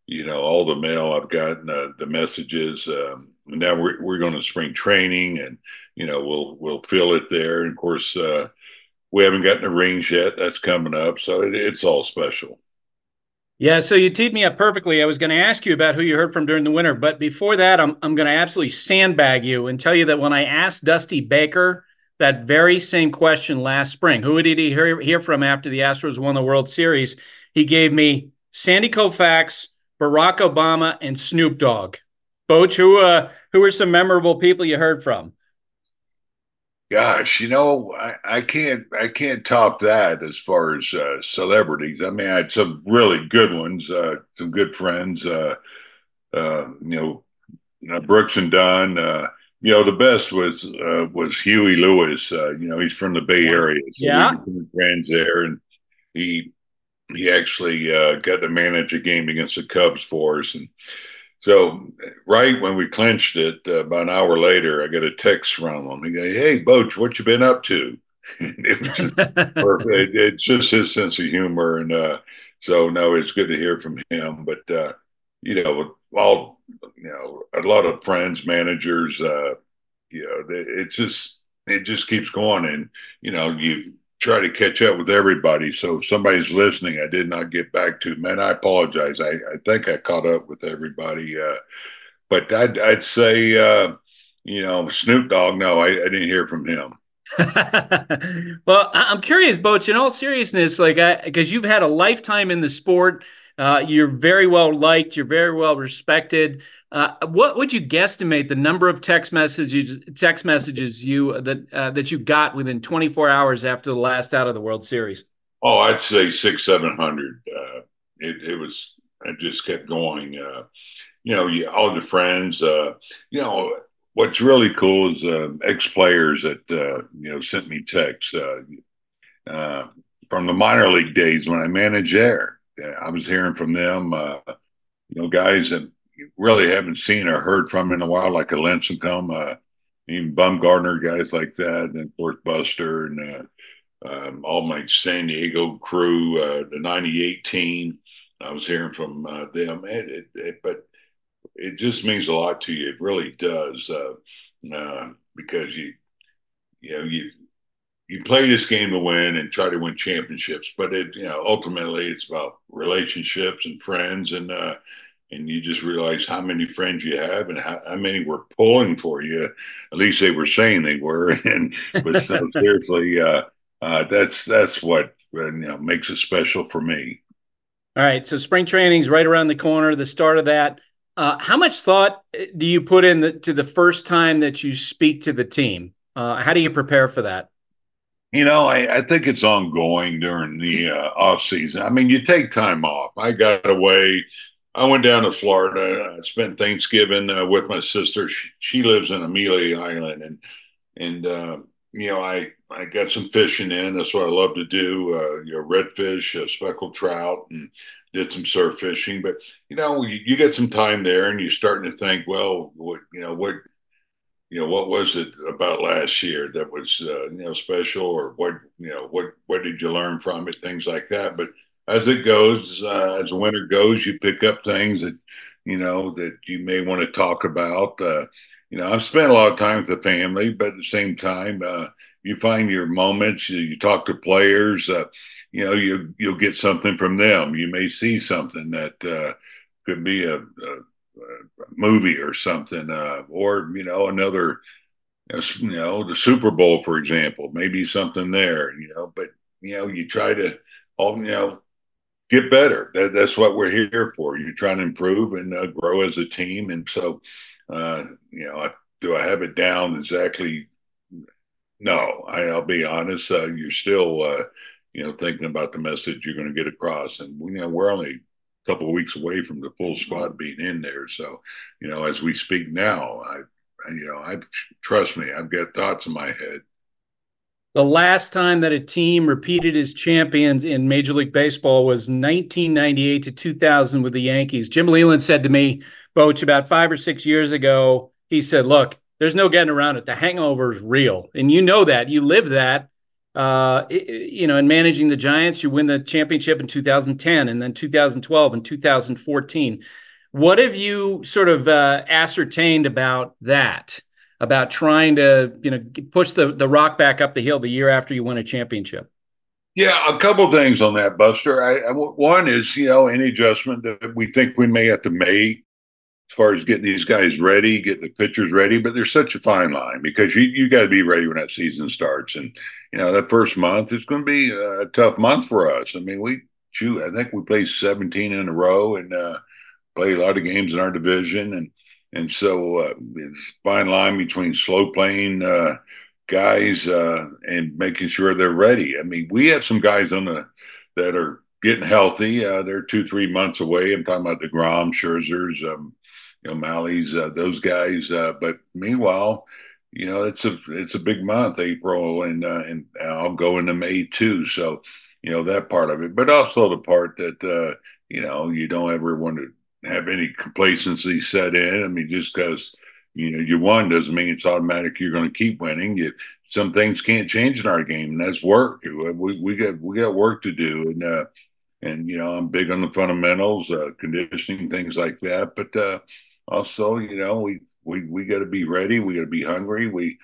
Speaker 8: you know, all the mail I've gotten, uh, the messages. Um, now we're we're going to spring training, and you know we'll we'll feel it there. And of course, uh, we haven't gotten the rings yet. That's coming up, so it, it's all special.
Speaker 2: Yeah, so you teed me up perfectly. I was going to ask you about who you heard from during the winter, but before that, I'm I'm going to absolutely sandbag you and tell you that when I asked Dusty Baker that very same question last spring, who did he hear, hear from after the Astros won the World Series? He gave me Sandy Koufax, Barack Obama, and Snoop Dogg. Boch, who uh, who are some memorable people you heard from?
Speaker 8: Gosh, you know, I, I can't I can't top that as far as uh, celebrities. I mean, I had some really good ones, uh, some good friends. Uh, uh you know, you Brooks and Dunn. Uh, you know, the best was uh, was Huey Lewis. you know, he's from the Bay Area,
Speaker 2: so yeah,
Speaker 8: friends there, and he he actually got to manage a game against the Cubs for us, and so right when we clinched it, uh, about an hour later, I got a text from him. He go, "Hey, Boch, what you been up to?" it was just perfect. it's just his sense of humor, and uh, so no, it's good to hear from him. But uh, you know, all you know, a lot of friends, managers, uh, you know, it just it just keeps going, and you know, you try to catch up with everybody. So if somebody's listening, I did not get back to, man, I apologize. I, I think I caught up with everybody. Uh, but I'd, I'd say, uh, you know, Snoop Dogg, no, I, I didn't hear from him.
Speaker 2: well, I'm curious, Boch, in all seriousness, like, because you've had a lifetime in the sport, uh, you're very well liked, you're very well respected. Uh, what would you guesstimate the number of text messages text messages you that uh, that you got within 24 hours after the last out of the World Series?
Speaker 8: Oh, I'd say six, seven hundred. Uh, it, it was. It just kept going. Uh, you know, you, all the friends. Uh, you know, what's really cool is ex players that you know sent me texts from the minor league days when I managed there. I was hearing from them. you know, guys that really haven't seen or heard from in a while, like a Lincecum, uh, even Bumgarner, guys like that, and of course Buster and uh, um, all my San Diego crew, uh, the '98 team. I was hearing from uh, them, it, it, it, but it just means a lot to you. It really does, uh, uh, because you, you know, you you play this game to win and try to win championships, but it, you know, ultimately it's about relationships and friends and uh, and you just realize how many friends you have and how, how, many were pulling for you. At least they were saying they were. And but so seriously, uh, uh, that's that's what uh, you know, makes it special for me.
Speaker 2: All right, so spring training's right around the corner. The start of that. Uh, how much thought uh, do you put in the, to the first time that you speak to the team? Uh, how do you prepare for that?
Speaker 8: You know, I, I think it's ongoing during the uh, off season. I mean, you take time off. I got away. I went down to Florida. I spent Thanksgiving uh, with my sister. She, she, lives in Amelia Island, and and uh, you know, I I got some fishing in. That's what I love to do. Uh, you know, redfish, uh, speckled trout, and did some surf fishing. But you know, you, you get some time there, and you're starting to think, well, what you know, what you know, what was it about last year that was uh, you know special, or what you know, what what did you learn from it, things like that. But as it goes, uh, as winter goes, you pick up things that you know that you may want to talk about. Uh, you know, I've spent a lot of time with the family, but at the same time, uh, you find your moments. You, you talk to players. Uh, you know, you you'll get something from them. You may see something that uh, could be a, a movie or something, uh, or you know another, you know, the Super Bowl, for example, maybe something there. You know, but you know, you try to, all you know, get better. That, that's what we're here for. You try to improve and uh, grow as a team, and so, uh, you know, I, do I have it down exactly? No, I, will be honest. Uh, you're still, uh, you know, thinking about the message you're going to get across, and you know, we're only a couple of weeks away from the full squad being in there. So, you know, as we speak now, I, you know, I trust me, I've got thoughts in my head.
Speaker 2: The last time that a team repeated as champions in Major League Baseball was 1998 to 2000 with the Yankees. Jim Leyland said to me, Boch, about five or six years ago, he said, Look, there's no getting around it. The hangover is real. And you know that. You live that uh, you know, in managing the Giants, you win the championship in 2010 and then 2012 and 2014. What have you sort of uh, ascertained about that? About trying to, you know, push the the rock back up the hill the year after you win a championship.
Speaker 8: Yeah, a couple things on that, Buster. I, I, one is, you know, any adjustment that we think we may have to make as far as getting these guys ready, getting the pitchers ready. But there's such a fine line because you you got to be ready when that season starts, and you know that first month is going to be a tough month for us. I mean, we shoot, I think we played 17 in a row and uh, play a lot of games in our division, and and so uh, it's fine line between slow playing uh, guys uh, and making sure they're ready. I mean, we have some guys on the that are getting healthy. Uh, they're two, three months away. I'm talking about deGrom, Scherzers, um, you know, uh, those guys. Uh, but meanwhile, you know, it's a it's a big month, April, and and I'll go into May too. So, you know, that part of it, but also the part that you know you don't ever want to have any complacency set in. I mean, just because you know you won doesn't mean it's automatic you're going to keep winning. You, some things can't change in our game, and that's work. We we got we got work to do, and uh, and you know I'm big on the fundamentals, uh, conditioning, things like that. But uh, also, you know, we we we got to be ready. We got to be hungry. We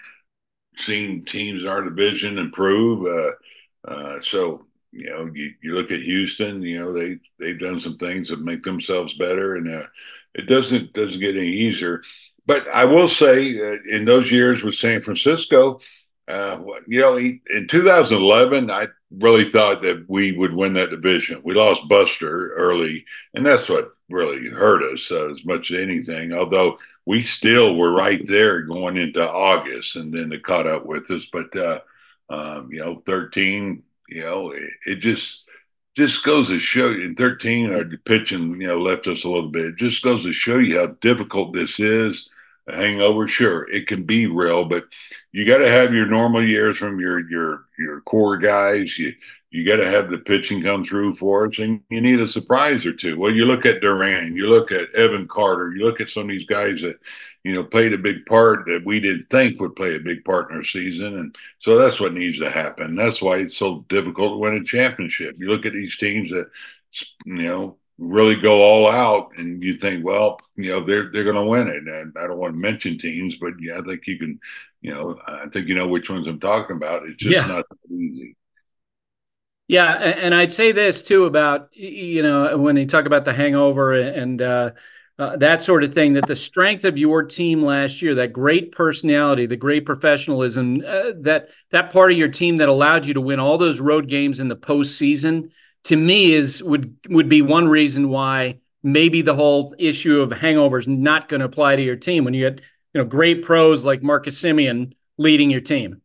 Speaker 8: seen teams in our division improve. Uh, uh, so you know, you, you look at Houston. You know, they they've done some things that make themselves better, and uh, it doesn't doesn't get any easier. But I will say, in those years with San Francisco, uh, you know, in 2011, I really thought that we would win that division. We lost Buster early, and that's what really hurt us uh, as much as anything. Although we still were right there going into August, and then it caught up with us. But uh, um, you know, 13, you know, it, it, just just goes to show you. In 13, our pitching, you know, left us a little bit. It just goes to show you how difficult this is a hangover, sure, it can be real, but you got to have your normal years from your your your core guys. You you got to have the pitching come through for us, and you need a surprise or two. Well, you look at Duran, you look at Evan Carter, you look at some of these guys that you know played a big part that we didn't think would play a big part in our season, and so that's what needs to happen. That's why it's so difficult to win a championship. You look at these teams that you know really go all out and you think, well, you know, they're they're going to win it. And I don't want to mention teams, but yeah, I think you can, you know, I think you know which ones I'm talking about. It's just yeah. not easy.
Speaker 2: Yeah, and I'd say this too about you know when you talk about the hangover and uh, uh, that sort of thing, that the strength of your team last year, that great personality, the great professionalism, uh, that that part of your team that allowed you to win all those road games in the postseason to me is would would be one reason why maybe the whole issue of hangovers not going to apply to your team when you get you know great pros like Marcus Semien leading your team.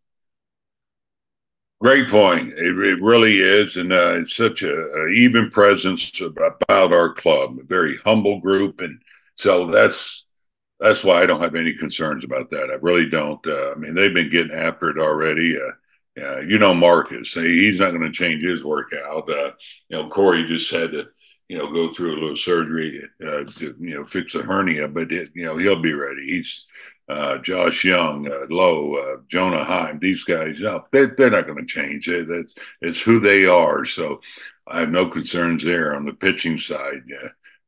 Speaker 8: Great point. It, it really is, and uh, it's such a, a, even presence about our club. A very humble group, and so that's that's why I don't have any concerns about that. I really don't. Uh, I mean, they've been getting after it already. Uh, uh you know, Marcus, he's not going to change his workout. Uh, you know, Corey just had to, you know, go through a little surgery uh, to, you know, fix a hernia, but it, you know, he'll be ready. He's uh, Josh Jung, uh, Lowe, uh, Jonah Heim, these guys, no, they, they're not going to change. that, it's who they are. So I have no concerns there on the pitching side.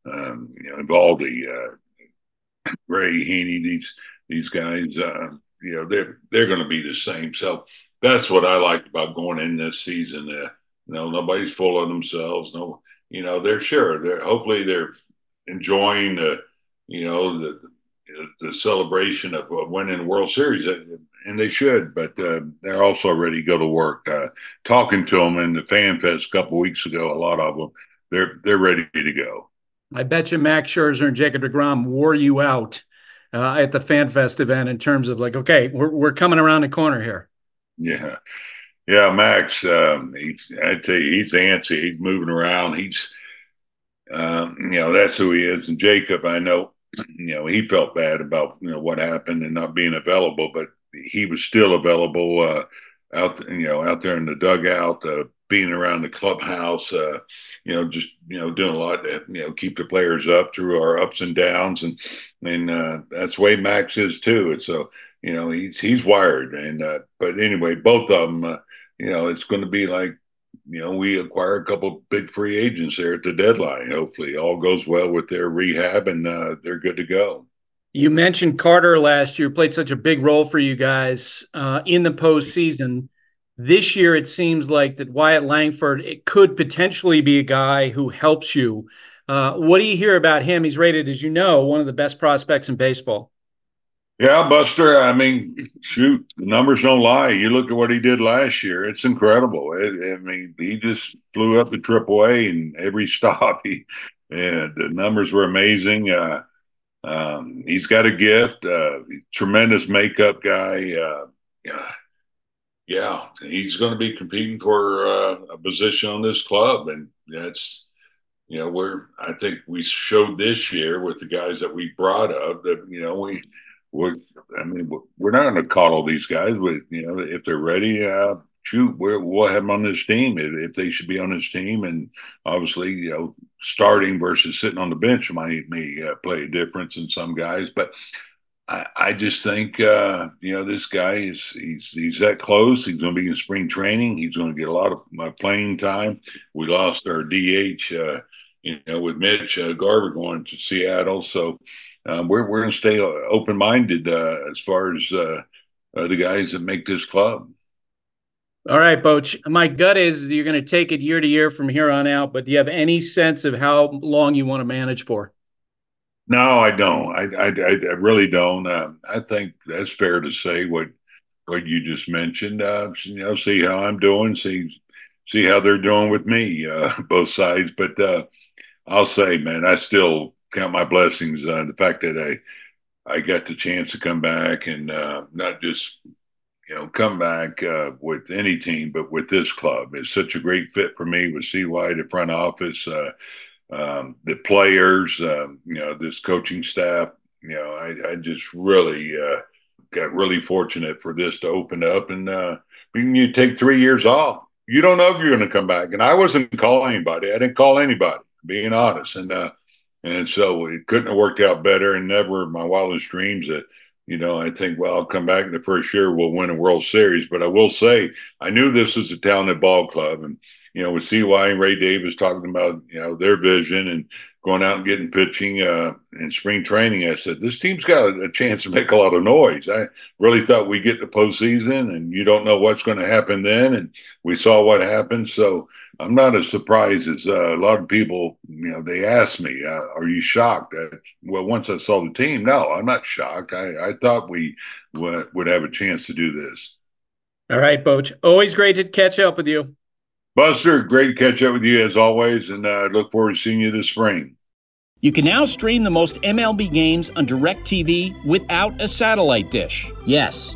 Speaker 8: Um, you know, Baldy, uh, Ray Heaney, these these guys, uh, you know, they're they're going to be the same. So that's what I like about going in this season. Uh, nobody's full of themselves. No, you know, they're sure. They're hopefully they're enjoying you know, the the celebration of winning the World Series, uh, and they should, but uh, they're also ready to go to work. Uh, talking to them in the Fan Fest a couple weeks ago, a lot of them they're they're ready to go.
Speaker 2: I bet you Max Scherzer and Jacob deGrom wore you out uh, at the Fan Fest event in terms of like, okay, we're we're coming around the corner here.
Speaker 8: Yeah, yeah, Max. Um, he's I tell you, he's antsy. He's moving around. He's um, you know that's who he is. And Jacob, I know you know, he felt bad about you know what happened and not being available, but he was still available uh, out you know out there in the dugout, uh, being around the clubhouse, uh, you know, just you know doing a lot to you know keep the players up through our ups and downs, and and uh, that's the way Max is too. And so you know he's he's wired, and uh, but anyway, both of them, uh, you know, it's going to be like you know, we acquire a couple big free agents there at the deadline. Hopefully, all goes well with their rehab and uh, they're good to go.
Speaker 2: You mentioned Carter last year played such a big role for you guys uh, in the postseason. This year, it seems like that Wyatt Langford it could potentially be a guy who helps you. Uh, what do you hear about him? He's rated, as you know, one of the best prospects in baseball.
Speaker 8: Yeah, Buster. I mean, shoot, the numbers don't lie. You look at what he did last year; it's incredible. It, I mean, he just flew up to Triple A in every stop. He, and the numbers were amazing. Uh, um, he's got a gift. Uh, tremendous makeup guy. Uh, yeah, yeah, he's going to be competing for uh, a position on this club, and that's you know where I think we showed this year with the guys that we brought up that you know we we're, I mean, we're not going to coddle these guys. With you know, if they're ready, uh, shoot, we will have them on this team if, if, they should be on this team. And obviously, you know, starting versus sitting on the bench might may uh, play a difference in some guys. But I, I just think uh, you know this guy is he's he's that close. He's going to be in spring training. He's going to get a lot of uh, playing time. We lost our DH, uh, you know, with Mitch uh, Garver going to Seattle, so um, we're we're going to stay open minded uh, as far as uh, uh, the guys that make this club.
Speaker 2: All right, Boch. My gut is you're going to take it year to year from here on out. But do you have any sense of how long you want to manage for?
Speaker 8: No, I don't. I I, I really don't. Uh, I think that's fair to say what what you just mentioned. Uh, you know, see how I'm doing. See see how they're doing with me, uh, both sides. But uh, I'll say, man, I still count my blessings on the fact that I I got the chance to come back and uh, not just you know come back uh, with any team, but with this club. It's such a great fit for me with CY, the front office, uh, um, the players, um, you know, this coaching staff. You know, I, I just really uh, got really fortunate for this to open up, and uh, when you take three years off, you don't know if you're going to come back. And I wasn't calling anybody. I didn't call anybody, being honest, and uh, and so it couldn't have worked out better. And never my wildest dreams that, you know, I think, well, I'll come back in the first year, we'll win a World Series. But I will say, I knew this was a talented ball club. And, you know, with CY and Ray Davis talking about, you know, their vision and going out and getting pitching uh, in spring training, I said, this team's got a chance to make a lot of noise. I really thought we get the postseason and you don't know what's going to happen then. And we saw what happened. So, I'm not as surprised as uh, a lot of people. You know, they ask me, uh, "Are you shocked?" well, once I saw the team, no, I'm not shocked. I, I thought we w- would have a chance to do this.
Speaker 2: All right, Boch. Always great to catch up with you,
Speaker 8: Buster. Great to catch up with you as always, and I uh, look forward to seeing you this spring.
Speaker 6: You can now stream the most MLB games on DirecTV without a satellite dish.
Speaker 9: Yes.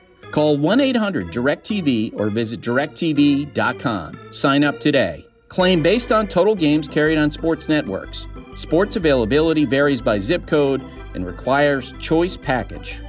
Speaker 10: Call 1 800 DirecTV or visit directv.com. Sign up today. Claim based on total games carried on sports networks. Sports availability varies by zip code and requires choice package.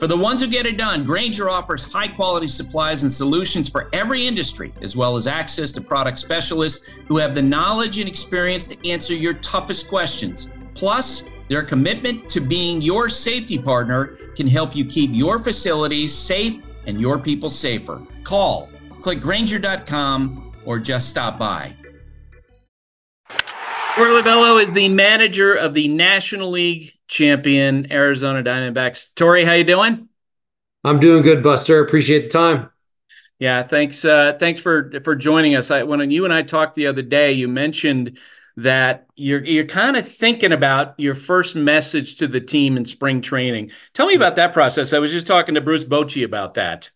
Speaker 2: For the ones who get it done, Grainger offers high quality supplies and solutions for every industry, as well as access to product specialists who have the knowledge and experience to answer your toughest questions. Plus, their commitment to being your safety partner can help you keep your facilities safe and your people safer. Call, click Grainger.com, or just stop by. Torey Lovullo is the manager of the National League champion Arizona Diamondbacks. Torey, how you doing?
Speaker 11: I'm doing good, Buster. Appreciate the time.
Speaker 2: Yeah, thanks. Uh, thanks for for joining us. I, when you and I talked the other day, you mentioned that you're you're kind of thinking about your first message to the team in spring training. Tell me about that process. I was just talking to Bruce Bochy about that.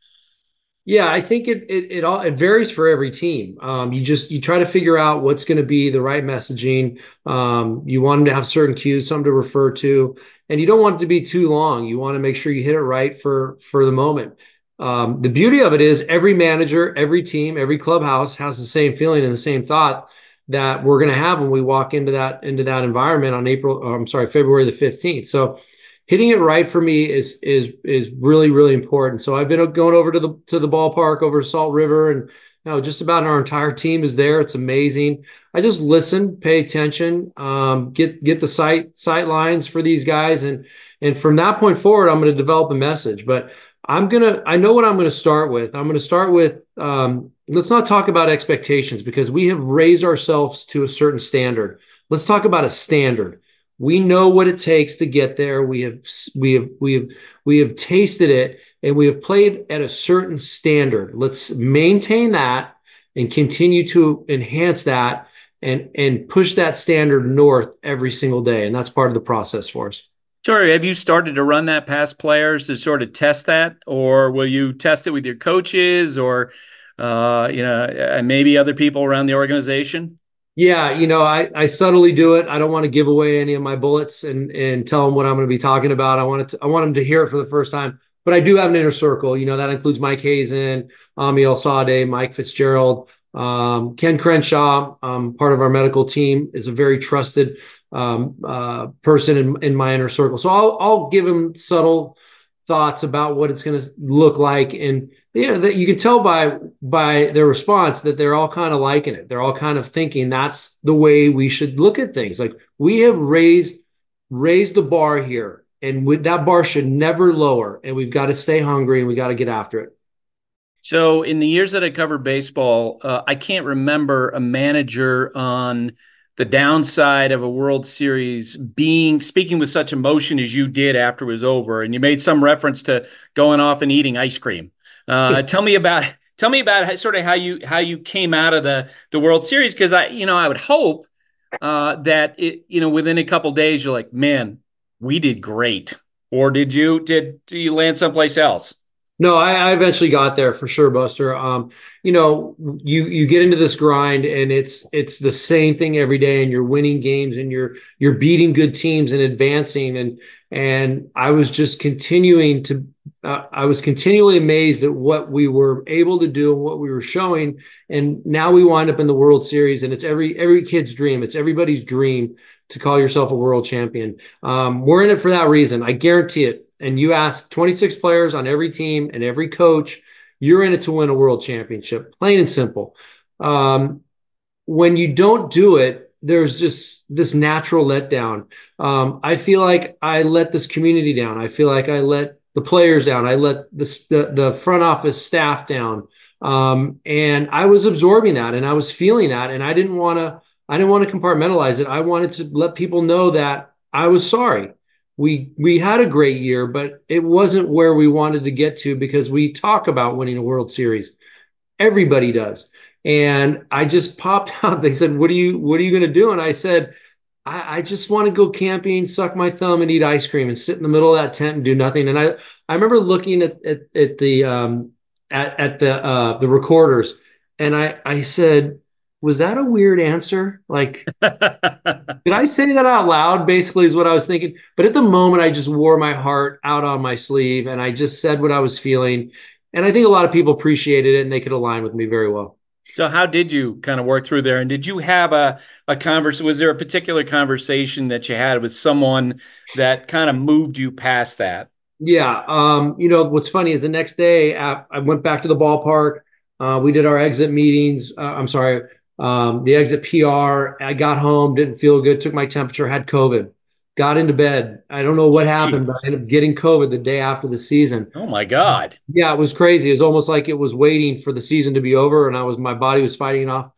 Speaker 11: Yeah, I think it it it all it varies for every team. Um, you just you try to figure out what's going to be the right messaging. Um, you want them to have certain cues, something to refer to, and you don't want it to be too long. You want to make sure you hit it right for for the moment. Um, the beauty of it is every manager, every team, every clubhouse has the same feeling and the same thought that we're going to have when we walk into that into that environment on April. I'm sorry, February the 15th. So hitting it right for me is is is really really important. So I've been going over to the to the ballpark over Salt River and know just about our entire team is there. It's amazing. I just listen, pay attention, um, get get the sight sight lines for these guys and and from that point forward I'm going to develop a message. But I'm gonna I know what I'm going to start with. I'm going to start with um, let's not talk about expectations because we have raised ourselves to a certain standard. Let's talk about a standard. We know what it takes to get there. We have we have we have we have tasted it and we have played at a certain standard. Let's maintain that and continue to enhance that and and push that standard north every single day. And that's part of the process for us.
Speaker 2: Torey, have you started to run that past players to sort of test that, or will you test it with your coaches, or uh, you know, uh, maybe other people around the organization?
Speaker 11: Yeah, you know, I, I subtly do it. I don't want to give away any of my bullets and and tell them what I'm going to be talking about. I want to I want them to hear it for the first time. But I do have an inner circle. You know, that includes Mike Hazen, Amiel Sawdaye, Mike Fitzgerald, um, Ken Crenshaw, um, part of our medical team, is a very trusted um, uh, person in, in my inner circle. So I'll I'll give him subtle thoughts about what it's going to look like and yeah that you can tell by by their response that they're all kind of liking it. They're all kind of thinking that's the way we should look at things. Like we have raised raised the bar here and with that bar should never lower and we've got to stay hungry and we got to get after it.
Speaker 2: So in the years that i covered baseball uh, i can't remember a manager on the downside of a World Series being speaking with such emotion as you did after it was over, and you made some reference to going off and eating ice cream. Uh, tell me about tell me about how, sort of how you how you came out of the the World Series because I you know I would hope uh, that it you know within a couple days you're like man we did great or did you did, did you land someplace else?
Speaker 11: No, I, I, eventually got there for sure, Buster. Um, you know, you you get into this grind and it's it's the same thing every day, and you're winning games and you're you're beating good teams and advancing. And and I was just continuing to uh, I was continually amazed at what we were able to do and what we were showing. And now we wind up in the World Series, and it's every every kid's dream. It's everybody's dream to call yourself a world champion. Um, we're in it for that reason. I guarantee it and you ask 26 players on every team and every coach, you're in it to win a world championship, plain and simple. Um, when you don't do it, there's just this natural letdown. Um, I feel like I let this community down. I feel like I let the players down. I let the, the, the front office staff down. Um, and I was absorbing that and I was feeling that. And I didn't want to, I didn't want to compartmentalize it. I wanted to let people know that I was sorry we we had a great year, but it wasn't where we wanted to get to because we talk about winning a World Series. Everybody does. And I just popped out. They said, "What are you What are you going to do?" And I said, I, I just want to go camping, suck my thumb, and eat ice cream, and sit in the middle of that tent and do nothing." And I I remember looking at at, at the um, at at the uh, the recorders, and I I said, "Was that a weird answer? Like, did I say that out loud?" Basically, is what I was thinking. But at the moment, I just wore my heart out on my sleeve, and I just said what I was feeling. And I think a lot of people appreciated it, and they could align with me very well.
Speaker 2: So how did you kind of work through there? And did you have a a converse? Was there a particular conversation that you had with someone that kind of moved you past that?
Speaker 11: Yeah. Um, you know, what's funny is the next day I, I went back to the ballpark. Uh, we did our exit meetings. Uh, I'm sorry, um, the exit PR. I got home, didn't feel good, took my temperature, had COVID got into bed. I don't know what happened, Jeez. but I ended up getting COVID the day after the season.
Speaker 2: Oh my God.
Speaker 11: Yeah, it was crazy. It was almost like it was waiting for the season to be over and I was my body was fighting off.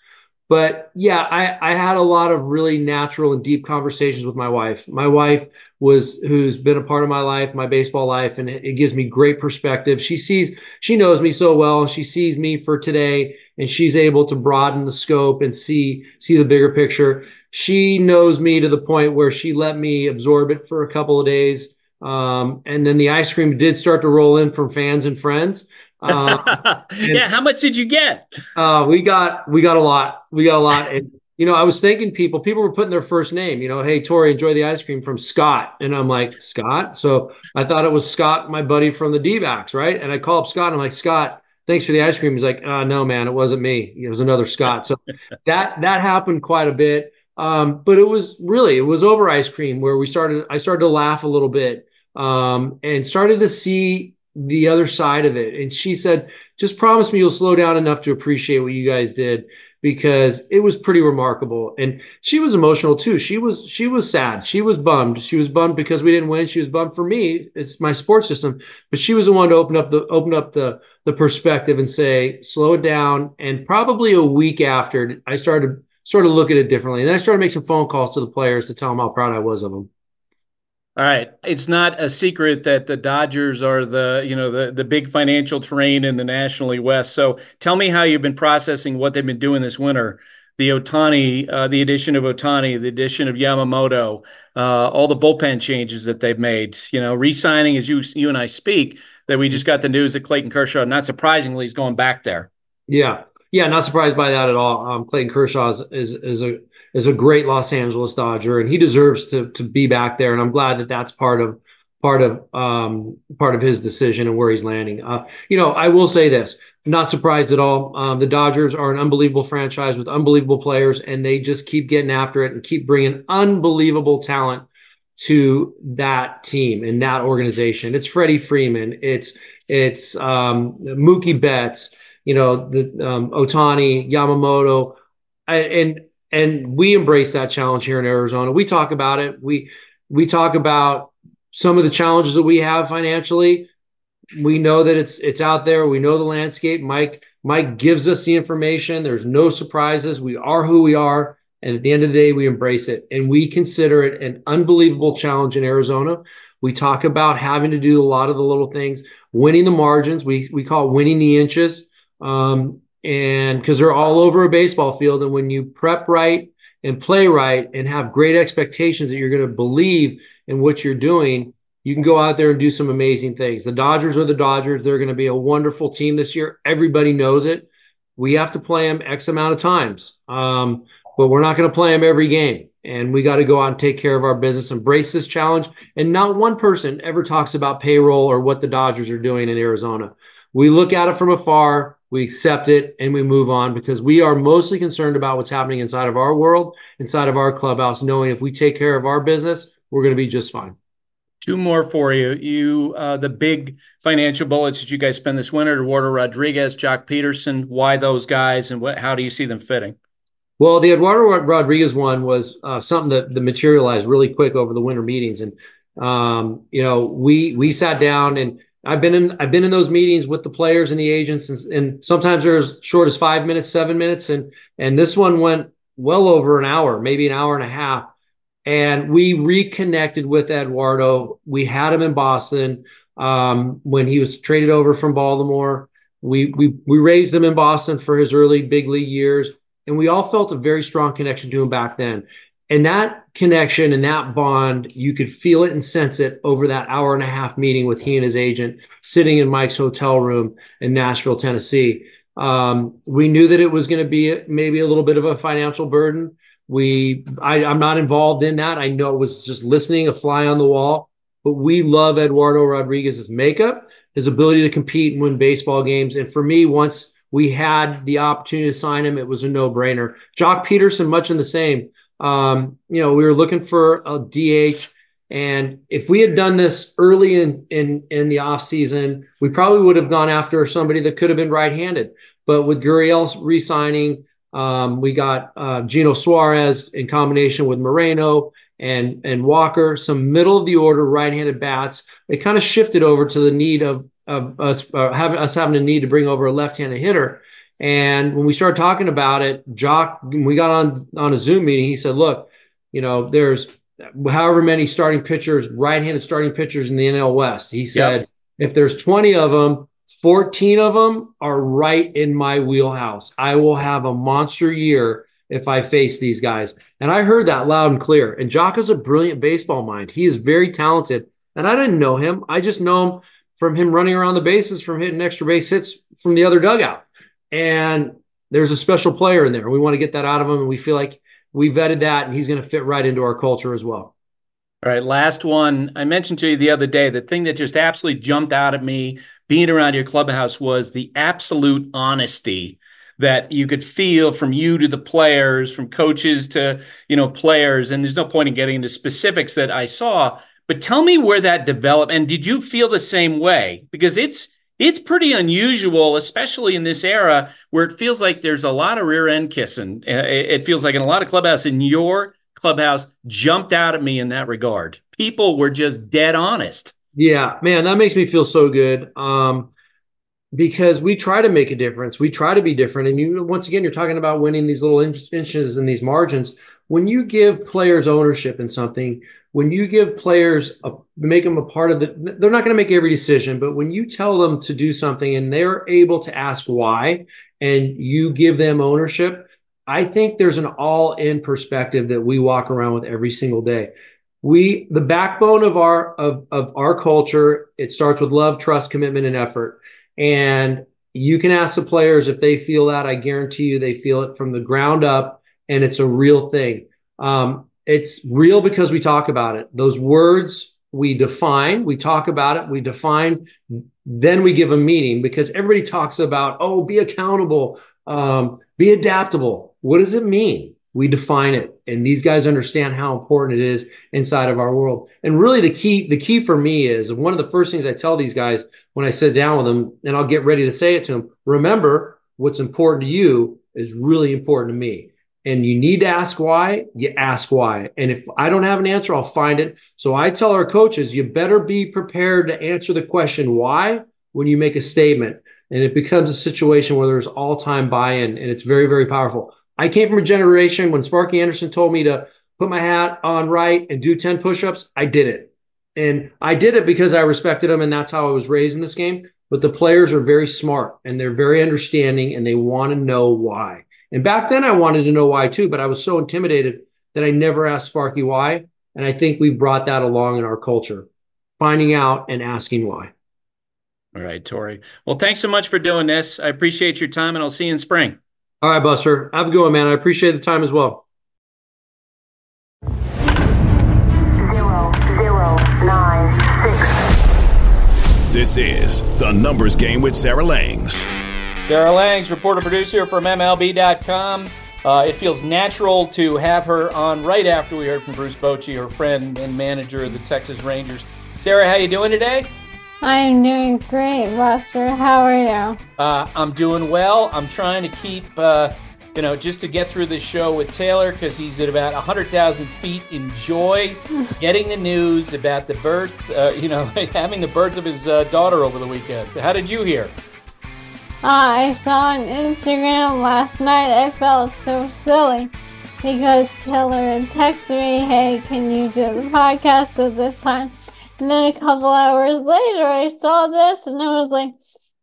Speaker 11: But yeah, I, I had a lot of really natural and deep conversations with my wife. My wife was who's been a part of my life, my baseball life, and it, it gives me great perspective. She sees, she knows me so well. She sees me for today, and she's able to broaden the scope and see see the bigger picture she knows me to the point where she let me absorb it for a couple of days. Um, and then the ice cream did start to roll in from fans and friends.
Speaker 2: Uh, and, yeah, how much did you get?
Speaker 11: Uh, we got we got a lot. We got a lot. And you know, I was thanking people. People were putting their first name. You know, hey Torey, enjoy the ice cream from Scott. And I'm like Scott. So I thought it was Scott, my buddy from the D-backs, right? And I call up Scott. And I'm like Scott, thanks for the ice cream. He's like, uh, no, man, it wasn't me. It was another Scott. So that that happened quite a bit. Um, but it was really it was over ice cream where we started. I started to laugh a little bit um, and started to see the other side of it. And she said, "Just promise me you'll slow down enough to appreciate what you guys did." Because it was pretty remarkable. And she was emotional too. She was she was sad. She was bummed. She was bummed because we didn't win. She was bummed for me. It's my sports system. But she was the one to open up the open up the the perspective and say slow it down. And probably a week after i started sort of look at it differently. And then I started making some phone calls to the players to tell them how proud I was of them.
Speaker 2: All right. It's not a secret that the Dodgers are the, you know, the the big financial terrain in the National League West. So tell me how you've been processing what they've been doing this winter. The Ohtani, uh, the addition of Ohtani, the addition of Yamamoto, uh, all the bullpen changes that they've made. You know, re-signing as you you and I speak, that we just got the news that Clayton Kershaw, not surprisingly, is going back there.
Speaker 11: Yeah, yeah, not surprised by that at all. Um, Clayton Kershaw is, is, is a is a great Los Angeles Dodger, and he deserves to to be back there. And I'm glad that that's part of part of um, part of his decision and where he's landing. Uh, you know, I will say this: not surprised at all. Um, the Dodgers are an unbelievable franchise with unbelievable players, and they just keep getting after it and keep bringing unbelievable talent to that team and that organization. It's Freddie Freeman. It's it's um, Mookie Betts you know, the um, Ohtani, Yamamoto, and and we embrace that challenge here in Arizona. We talk about it. We we talk about some of the challenges that we have financially. We know that it's it's out there. We know the landscape. Mike Mike gives us the information. There's no surprises. We are who we are. And at the end of the day, we embrace it and we consider it an unbelievable challenge in Arizona. We talk about having to do a lot of the little things, winning the margins. We we call winning the inches. Um, and because they're all over a baseball field. And when you prep right and play right and have great expectations that you're going to believe in what you're doing, you can go out there and do some amazing things. The Dodgers are the Dodgers. They're going to be a wonderful team this year. Everybody knows it. We have to play them X amount of times, um, but we're not going to play them every game. And we got to go out and take care of our business, embrace this challenge. And not one person ever talks about payroll or what the Dodgers are doing in Arizona. We look at it from afar we accept it and we move on because we are mostly concerned about what's happening inside of our world, inside of our clubhouse, knowing if we take care of our business, we're going to be just fine.
Speaker 2: Two more for you. You, uh, the big financial bullets that you guys spend this winter: Eduardo Rodriguez, Joc Pederson. Why those guys, and what? How do you see them fitting?
Speaker 11: Well, the Eduardo Rodriguez one was uh, something that, that materialized really quick over the winter meetings, and um, you know, we we sat down and I've been in I've been in those meetings with the players and the agents, and, and sometimes they're as short as five minutes, seven minutes, and and this one went well over an hour, maybe an hour and a half. And we reconnected with Eduardo. We had him in Boston um, when he was traded over from Baltimore. We, we, we raised him in Boston for his early big league years. And we all felt a very strong connection to him back then. And that connection and that bond, you could feel it and sense it over that hour and a half meeting with he and his agent sitting in Mike's hotel room in Nashville, Tennessee. Um, we knew that it was going to be maybe a little bit of a financial burden. We, I, I'm not involved in that. I know it was just listening, a fly on the wall. But we love Eduardo Rodriguez's makeup, his ability to compete and win baseball games. And for me, once we had the opportunity to sign him, it was a no brainer. Joc Pederson, much in the same. Um, you know, we were looking for a DH. And if we had done this early in in in the offseason, we probably would have gone after somebody that could have been right-handed. But with Gurriel re-signing, um, we got uh, Geno Suarez in combination with Moreno and and Walker, some middle of the order right-handed bats. It kind of shifted over to the need of of us uh, having us having a need to bring over a left-handed hitter. And when we started talking about it, Joc, we got on on a Zoom meeting. He said, "Look, you know, there's however many starting pitchers, right-handed starting pitchers in the NL West." He said, yep. "If there's 20 of them, 14 of them are right in my wheelhouse. I will have a monster year if I face these guys." And I heard that loud and clear. And Joc is a brilliant baseball mind. He is very talented. And I didn't know him. I just know him from him running around the bases, from hitting extra base hits from the other dugout. And there's a special player in there. We want to get that out of him. And we feel like we vetted that and he's going to fit right into our culture as well.
Speaker 2: All right, last one. I mentioned to you the other day the thing that just absolutely jumped out at me being around your clubhouse was the absolute honesty that you could feel from you to the players, from coaches to, you know, players. And there's no point in getting into specifics that I saw, but tell me where that developed and did you feel the same way? Because it's it's pretty unusual, especially in this era where it feels like there's a lot of rear end kissing. Uh, it feels like in a lot of clubhouse, in your clubhouse, jumped out at me in that regard. People were just dead honest.
Speaker 11: Yeah, man, that makes me feel so good. Um, because we try to make a difference. We try to be different. And you, once again, you're talking about winning these little inches and these margins. When you give players ownership in something, when you give players a, make them a part of the they're not going to make every decision but when you tell them to do something and they're able to ask why and you give them ownership i think there's an all in perspective that we walk around with every single day. We the backbone of our of, of our culture it starts with love trust commitment and effort. And you can ask the players if they feel that i guarantee you they feel it from the ground up and it's a real thing. Um, it's real because we talk about it. Those words we define, we talk about it, we define, then we give a meaning because everybody talks about, oh, be accountable, um, be adaptable. What does it mean? We define it. And these guys understand how important it is inside of our world. And really the key, the key for me is one of the first things I tell these guys when I sit down with them and I'll get ready to say it to them. Remember what's important to you is really important to me and you need to ask why, you ask why. And if I don't have an answer, I'll find it. So I tell our coaches, you better be prepared to answer the question why when you make a statement. And it becomes a situation where there's all time buy in and it's very, very powerful. I came from a generation when Sparky Anderson told me to put my hat on right and do 10 push ups, I did it. And I did it because I respected him and that's how I was raised in this game. But the players are very smart and they're very understanding and they want to know why. And back then I wanted to know why too, but I was so intimidated that I never asked Sparky why. And I think we brought that along in our culture, finding out and asking why.
Speaker 2: All right, Torey. Well, thanks so much for doing this. I appreciate your time and I'll see you in spring.
Speaker 11: All right, Buster. Have a good one, man. I appreciate the time as well.
Speaker 1: Zero, zero, nine, six. This is the numbers game with Sarah Langs.
Speaker 2: Sarah Langs, reporter producer from MLB.com. Uh, it feels natural to have her on right after we heard from Bruce Bochy, her friend and manager of the Texas Rangers. Sarah, how are you doing today?
Speaker 12: I am doing great, Buster. How are you?
Speaker 2: Uh, I'm doing well. I'm trying to keep, uh, you know, just to get through this show with Taylor because he's at about 100,000 feet in joy, getting the news about the birth, uh, you know, having the birth of his uh, daughter over the weekend. How did you hear?
Speaker 12: I saw on Instagram last night. I felt so silly. because Taylor had texted me, hey, can you do the podcast at this time? And then a couple hours later, I saw this and I was like,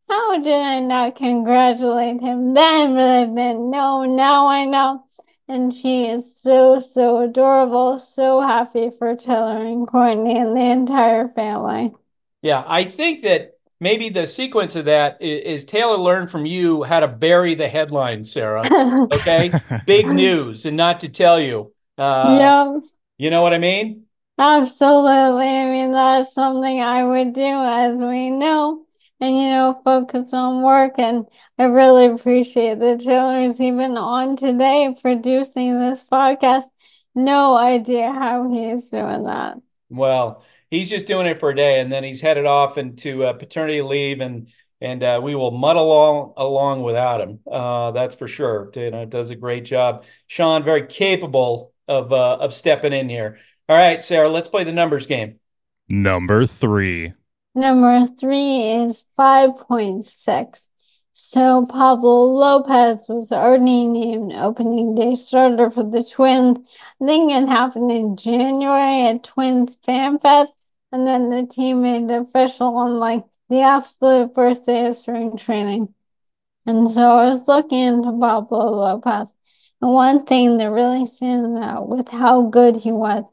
Speaker 12: how did I not congratulate him then? But I didn't know. Now I know. And she is so, so adorable. So happy for Taylor and Courtney and the entire family.
Speaker 2: Yeah, I think that maybe the sequence of that is, is, Taylor learned from you how to bury the headline, Sarah. Okay, big news, and not to tell you. Uh, yeah, you know what I mean.
Speaker 12: Absolutely. I mean, that's something I would do, as we know, and you know, focus on work. And I really appreciate that Taylor's even on today producing this podcast. No idea how he's doing that.
Speaker 2: Well, he's just doing it for a day, and then he's headed off into uh, paternity leave, and and uh, we will muddle along along without him. Uh, that's for sure. You know, does a great job. Sean, very capable of uh, of stepping in here. All right, Sarah, let's play the numbers game.
Speaker 3: Number three.
Speaker 12: Number three is five point six. So Pablo Lopez was already named opening day starter for the Twins. I think it happened in January at Twins Fan Fest. And then the team made it official on like the absolute first day of spring training. And so I was looking into Pablo Lopez. And one thing that really stands out with how good he was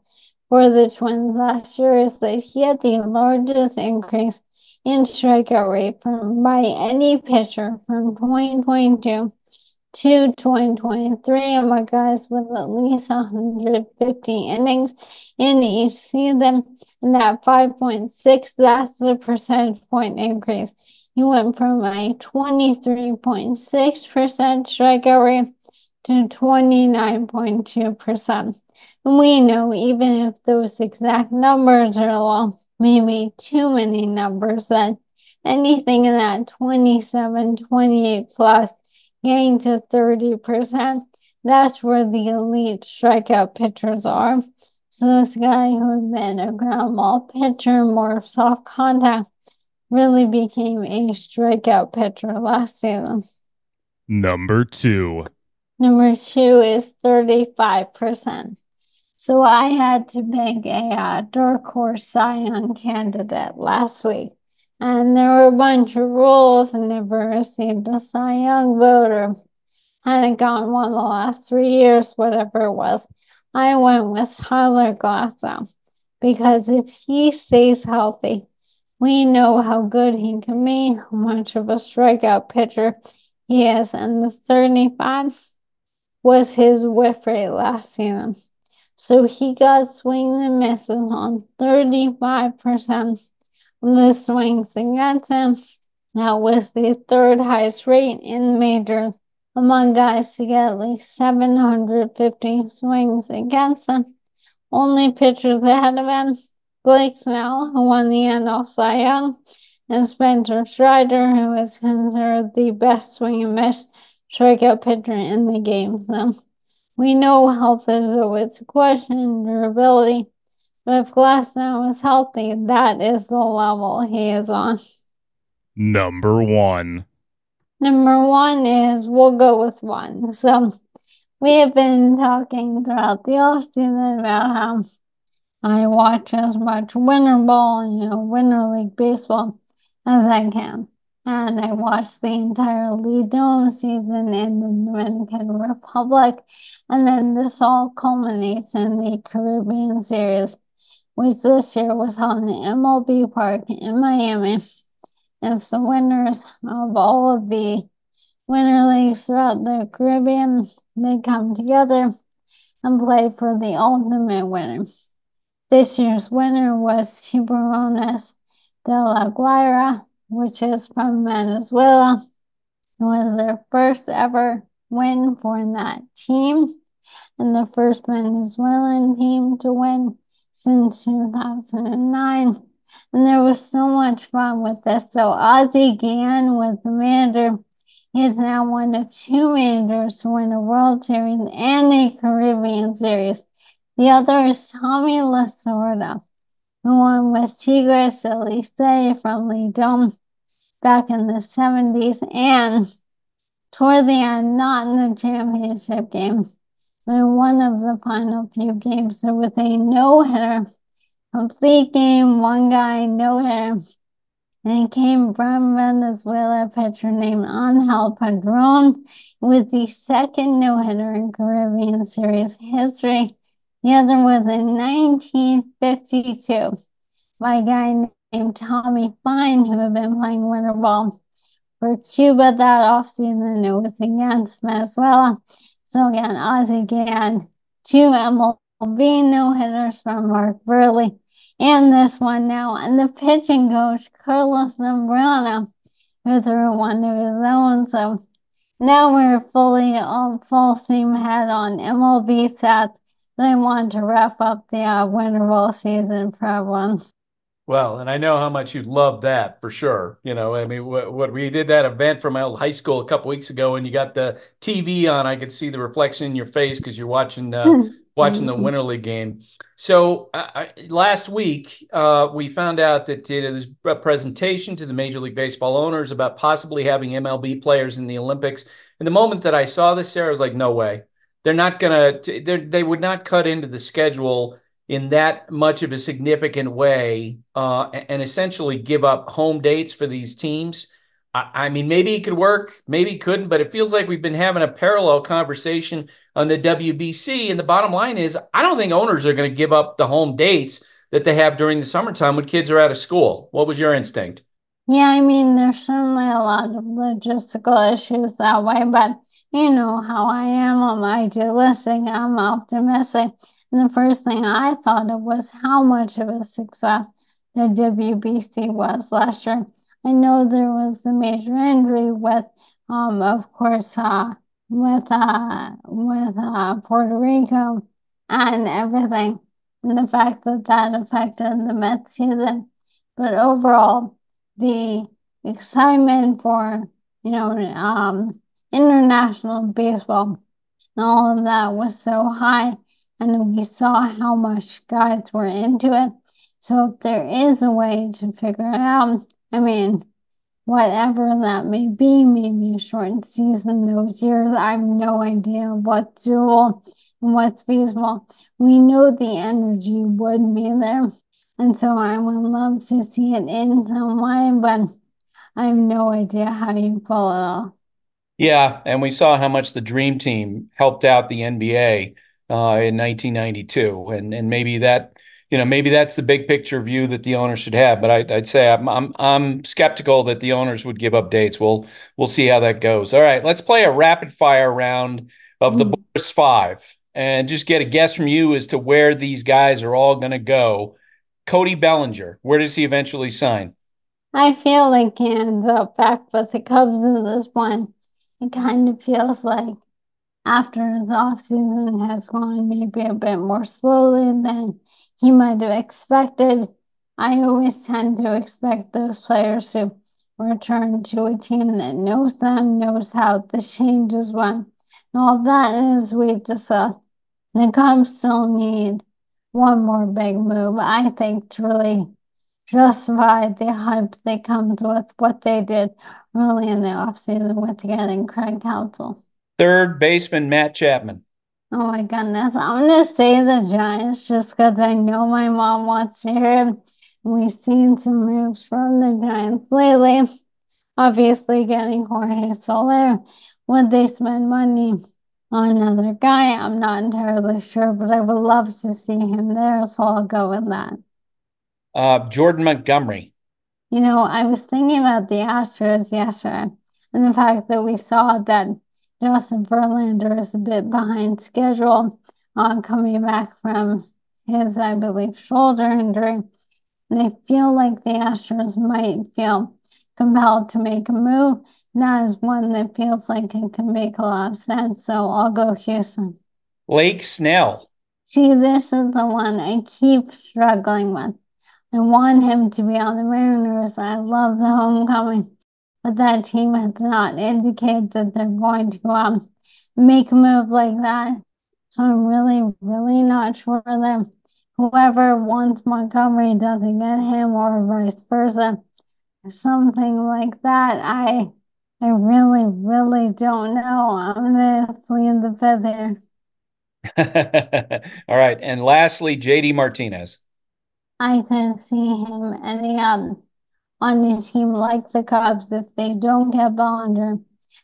Speaker 12: for the Twins last year is that he had the largest increase in strikeout rate from by any pitcher from 2022 to 2023 among guys with at least 150 innings in each season. And that 5.6, that's the percentage point increase. He went from a 23.6% strikeout rate to 29.2%. And we know even if those exact numbers are low, maybe too many numbers, that anything in that 27, 28 plus getting to 30%, that's where the elite strikeout pitchers are. So this guy who had been a ground ball pitcher, more soft contact, really became a strikeout pitcher last season.
Speaker 3: Number two.
Speaker 12: Number two is 35%. So I had to pick a uh, dark horse Cy Young candidate last week. And there were a bunch of rules and never received a Cy Young vote or hadn't gotten one the last three years, whatever it was. I went with Tyler Glasnow because if he stays healthy, we know how good he can be, how much of a strikeout pitcher he is. And the 35 was his whiff rate last season. So he got swings and misses on 35% of the swings against him. That was the third highest rate in majors among guys to get at least 750 swings against them. Only pitchers ahead of him, Blake Snell, who won the NL Cy Young, and Spencer Strider, who is considered the best swing and miss strikeout pitcher in the game. So we know health is always a question, durability, but if Glasnow is healthy, that is the level he is on.
Speaker 3: Number one.
Speaker 12: Number one is we'll go with one. So we have been talking throughout the off season about how I watch as much winter ball, you know, winter league baseball as I can and I watched the entire Lidom season in the Dominican Republic. And then this all culminates in the Caribbean Series, which this year was on the MLB Park in Miami. It's the winners of all of the winter leagues throughout the Caribbean. They come together and play for the ultimate winner. This year's winner was Tiburones de la Guaira which is from Venezuela. It was their first ever win for that team and the first Venezuelan team to win since 2009. And there was so much fun with this. So Ozzie Guillen was the manager. He is now one of two managers to win a World Series and a Caribbean Series. The other is Tommy Lasorda who won with Tigres del Licey from Lidom back in the 70s and toward the end, not in the championship game. in one of the final few games, was a no hitter, complete game, one guy, no hitter. And it came from Venezuela pitcher named Angel Padron with the second no hitter in Caribbean Series history. The other was in 1952 by a guy named Tommy Fine, who had been playing winter ball for Cuba that offseason. It was against Venezuela. So again, Ozzie Gann, two MLB no hitters from Mark Buehrle, and this one now. And the pitching coach, Carlos Zambrano, who threw one of his own. So now we're fully on full steam ahead on MLB stats. They want to wrap up the uh, winter ball season for everyone.
Speaker 2: Well, and I know how much you love that for sure. You know, I mean, what, what, we did that event from my old high school a couple weeks ago, and you got the TV on. I could see the reflection in your face because you're watching uh, watching the Winter League game. So last week, uh, we found out that know, there's a presentation to the Major League Baseball owners about possibly having MLB players in the Olympics. And the moment that I saw this, Sarah I was like, "No way! They're not gonna. They would not cut into the schedule." in that much of a significant way uh, and essentially give up home dates for these teams. I, mean, maybe it could work, maybe it couldn't, but it feels like we've been having a parallel conversation on the WBC. And the bottom line is, I don't think owners are going to give up the home dates that they have during the summertime when kids are out of school. What was your instinct?
Speaker 12: Yeah, I mean, there's certainly a lot of logistical issues that way, but you know how I am. I'm idealistic, I'm optimistic. And the first thing I thought of was how much of a success the WBC was last year. I know there was the major injury with, um, of course, uh, with uh, with uh, Puerto Rico and everything, and the fact that that affected the Mets season. But overall, the excitement for you know um, international baseball and all of that was so high and we saw how much guys were into it. So if there is a way to figure it out, I mean, whatever that may be, maybe a shortened season those years, I have no idea what's doable and what's feasible. We know the energy would be there. And so I would love to see it in some way, but I have no idea how you pull it off.
Speaker 2: Yeah, and we saw how much the Dream Team helped out the NBA uh, in 1992, and and maybe that you know maybe that's the big picture view that the owners should have. But I, would say I'm, I'm I'm skeptical that the owners would give up dates. We'll we'll see how that goes. All right, let's play a rapid fire round of the mm. Boras Five, and just get a guess from you as to where these guys are all going to go. Cody Bellinger, where does he eventually sign?
Speaker 12: I feel like he ends up back with the Cubs at this one It kind of feels like after the offseason has gone maybe a bit more slowly than he might have expected. I always tend to expect those players to return to a team that knows them, knows how the changes went. And all that is we've discussed. The Cubs still need one more big move, I think, to really justify the hype that comes with what they did early in the offseason with getting Craig Counsell.
Speaker 2: Third baseman, Matt Chapman.
Speaker 12: Oh my goodness. I'm going to say the Giants just because I know my mom wants to hear it. We've seen some moves from the Giants lately. Obviously, getting Jorge Soler. Would they spend money on another guy? I'm not entirely sure, but I would love to see him there, so I'll go with that.
Speaker 2: Uh, Jordan Montgomery.
Speaker 12: You know, I was thinking about the Astros yesterday and the fact that we saw that Justin Verlander is a bit behind schedule on coming back from his, I believe, shoulder injury. And I feel like the Astros might feel compelled to make a move. That is one that feels like it can make a lot of sense. So I'll go Houston.
Speaker 2: Blake Snell.
Speaker 12: See, this is the one I keep struggling with. I want him to be on the Mariners. I love the homecoming that team has not indicated that they're going to um, make a move like that. So I'm really, really not sure that whoever wants Montgomery doesn't get him or vice versa. Something like that. I I really, really don't know. I'm gonna flee in the fifth here.
Speaker 2: All right. And lastly, JD Martinez.
Speaker 12: I can see him ending up on a team like the Cubs if they don't get Bellinger.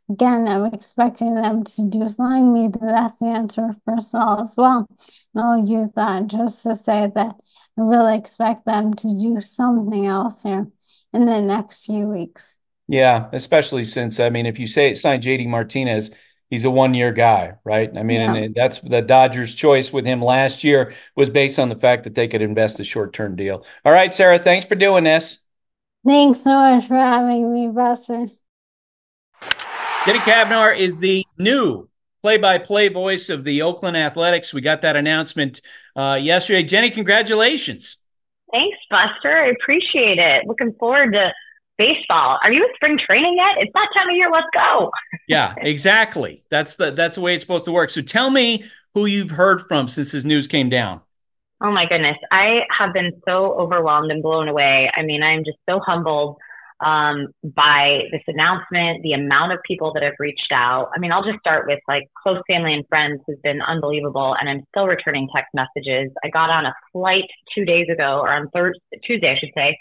Speaker 12: Again, I'm expecting them to do something. Maybe that's the answer for Saul as well. And I'll use that just to say that I really expect them to do something else here in the next few weeks.
Speaker 2: Yeah, especially since I mean, if you say sign JD Martinez, he's a one-year guy, right? I mean, yeah. and that's the Dodgers' choice with him last year was based on the fact that they could invest a short-term deal. All right, Sarah, thanks for doing this.
Speaker 12: Thanks so much for having me, Buster.
Speaker 2: Jenny Cavnar is the new play-by-play voice of the Oakland Athletics. We got that announcement uh, yesterday. Jenny, congratulations.
Speaker 13: Thanks, Buster. I appreciate it. Looking forward to baseball. Are you in spring training yet? It's that time of year. Let's go.
Speaker 2: yeah, exactly. That's the that's the way it's supposed to work. So tell me who you've heard from since this news came down.
Speaker 13: Oh my goodness. I have been so overwhelmed and blown away. I mean, I'm just so humbled um, by this announcement, the amount of people that have reached out. I mean, I'll just start with like close family and friends has been unbelievable, and I'm still returning text messages. I got on a flight two days ago, or on Thursday, Tuesday, I should say,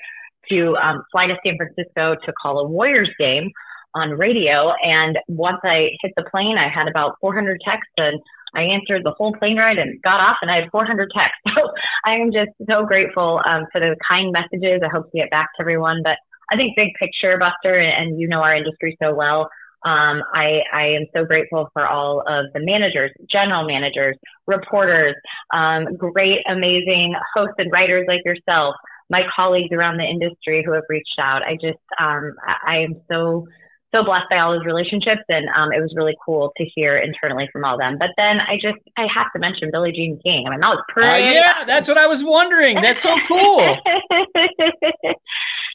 Speaker 13: to um, fly to San Francisco to call a Warriors game on radio. And once I hit the plane, I had about 400 texts and I answered the whole plane ride and got off and I had 400 texts. So I am just so grateful um, for the kind messages. I hope to get back to everyone. But I think big picture, Buster, and you know our industry so well. Um, I, I am so grateful for all of the managers, general managers, reporters, um, great, amazing hosts and writers like yourself, my colleagues around the industry who have reached out. I just, um, I am so, so blessed by all those relationships and um, it was really cool to hear internally from all them. But then i just i have to mention billie jean king i mean that was pretty uh,
Speaker 2: yeah awesome. that's what i was wondering. That's so cool.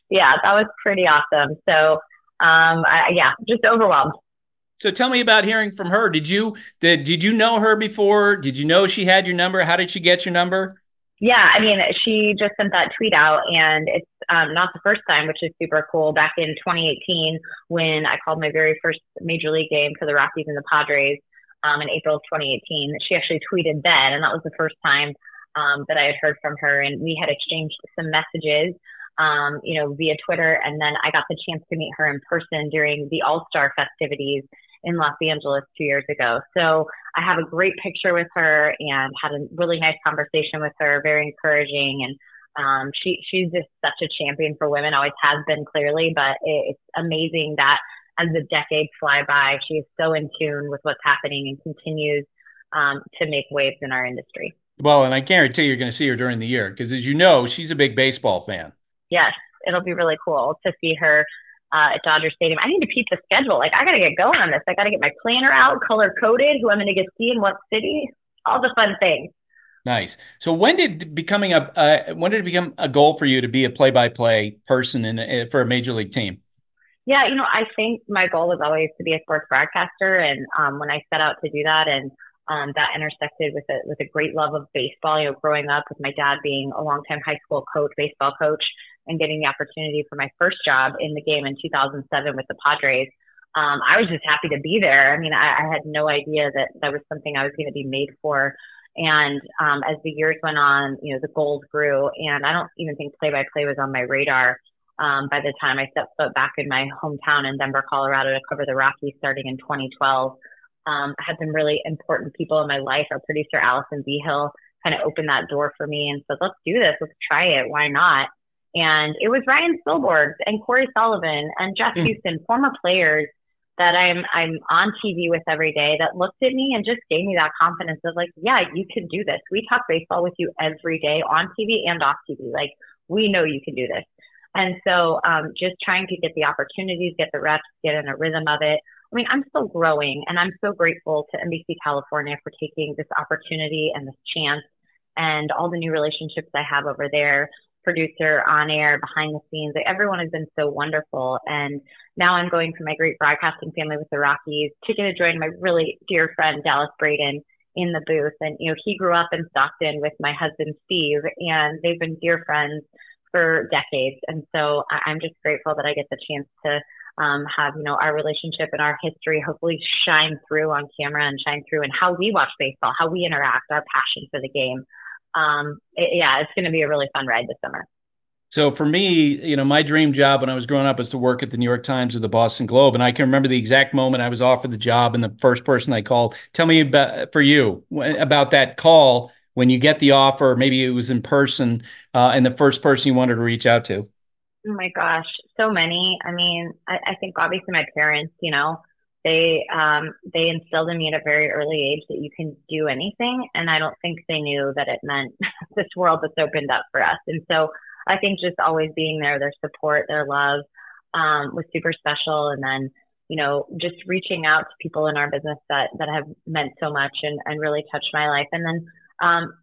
Speaker 13: Yeah that was pretty awesome. So um, I, yeah just overwhelmed.
Speaker 2: So tell me about hearing from her. Did you did, did you know her before? Did you know she had your number? How did she get your number
Speaker 13: yeah, I mean, she just sent that tweet out, and it's um, not the first time, which is super cool. Back in 2018, when I called my very first major league game for the Rockies and the Padres um, in April of 2018, she actually tweeted then, and that was the first time um, that I had heard from her, and we had exchanged some messages. Um, you know, via Twitter, and then I got the chance to meet her in person during the All Star festivities in Los Angeles two years ago. So I have a great picture with her and had a really nice conversation with her, very encouraging. And um, she she's just such a champion for women, always has been clearly, but it, it's amazing that as the decades fly by, she is so in tune with what's happening and continues um, to make waves in our industry.
Speaker 2: Well, and I guarantee you're going to see her during the year because, as you know, she's a big baseball fan.
Speaker 13: Yes, it'll be really cool to see her uh, at Dodger Stadium. I need to keep the schedule. Like I got to get going on this. I got to get my planner out, color coded, who I'm going to get see in what city, all the fun things.
Speaker 2: Nice. So when did becoming a uh, when did it become a goal for you to be a play by play person in uh, for a major league team?
Speaker 13: Yeah, you know, I think my goal was always to be a sports broadcaster, and um, when I set out to do that, and um, that intersected with a with a great love of baseball. You know, growing up with my dad being a longtime high school coach, baseball coach, and getting the opportunity for my first job in the game in 2007 with the Padres, um, I was just happy to be there. I mean, I, I had no idea that that was something I was going to be made for. And um, as the years went on, you know, the goals grew, and I don't even think play by play was on my radar. Um, by the time I stepped foot back in my hometown in Denver, Colorado to cover the Rockies starting in 2012, um, I had some really important people in my life. Our producer, Allison Behill, kind of opened that door for me and said, let's do this. Let's try it. Why not? And it was Ryan Spilborghs and Cory Sullivan and Jeff mm. Huson, former players that I'm I'm on TV with every day that looked at me and just gave me that confidence of like, yeah, you can do this. We talk baseball with you every day on TV and off TV. Like we know you can do this. And so um, just trying to get the opportunities, get the reps, get in a rhythm of it. I mean, I'm still growing and I'm so grateful to NBC California for taking this opportunity and this chance and all the new relationships I have over there producer on air, behind the scenes. Like, everyone has been so wonderful. And now I'm going to my great broadcasting family with the Rockies to get to join my really dear friend, Dallas Braden, in the booth. And, you know, he grew up in Stockton with my husband, Steve, and they've been dear friends for decades. And so I'm just grateful that I get the chance to um, have you know our relationship and our history hopefully shine through on camera and shine through in how we watch baseball, how we interact, our passion for the game. Um, it, yeah, it's going to be a really fun ride this summer.
Speaker 2: So for me, you know, my dream job when I was growing up was to work at the New York Times or the Boston Globe, and I can remember the exact moment I was offered the job and the first person I called. Tell me about for you about that call when you get the offer. Maybe it was in person, uh, and the first person you wanted to reach out to.
Speaker 13: Oh my gosh, so many. I mean, I, I think obviously my parents, you know, they um, they instilled in me at a very early age that you can do anything, and I don't think they knew that it meant this world that's opened up for us. And so I think just always being there, their support, their love um, was super special. And then you know, just reaching out to people in our business that that have meant so much and and really touched my life. And then um,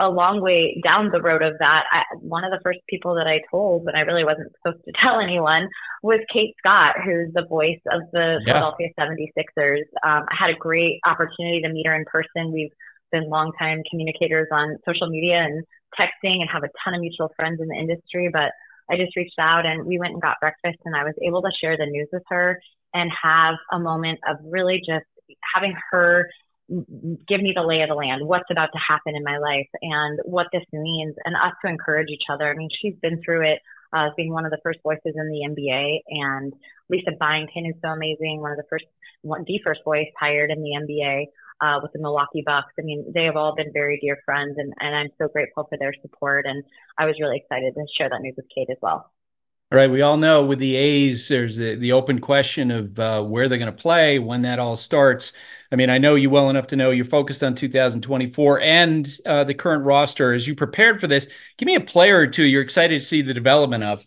Speaker 13: a long way down the road of that, I, one of the first people that I told when I really wasn't supposed to tell anyone was Kate Scott, who's the voice of the yeah. Philadelphia 76ers. Um, I had a great opportunity to meet her in person. We've been longtime communicators on social media and texting and have a ton of mutual friends in the industry, but I just reached out and we went and got breakfast and I was able to share the news with her and have a moment of really just having her give me the lay of the land, what's about to happen in my life and what this means and us to encourage each other. I mean, she's been through it uh, being one of the first voices in the NBA and Lisa Byington is so amazing. One of the first, one, the first voice hired in the NBA. Uh, with the Milwaukee Bucks. I mean, they have all been very dear friends, and, and I'm so grateful for their support. And I was really excited to share that news with Kate as well.
Speaker 2: All right, we all know with the A's, there's the, the open question of uh, where they're going to play, when that all starts. I mean, I know you well enough to know you're focused on 2024 and uh, the current roster. As you prepared for this, give me a player or two you're excited to see the development of.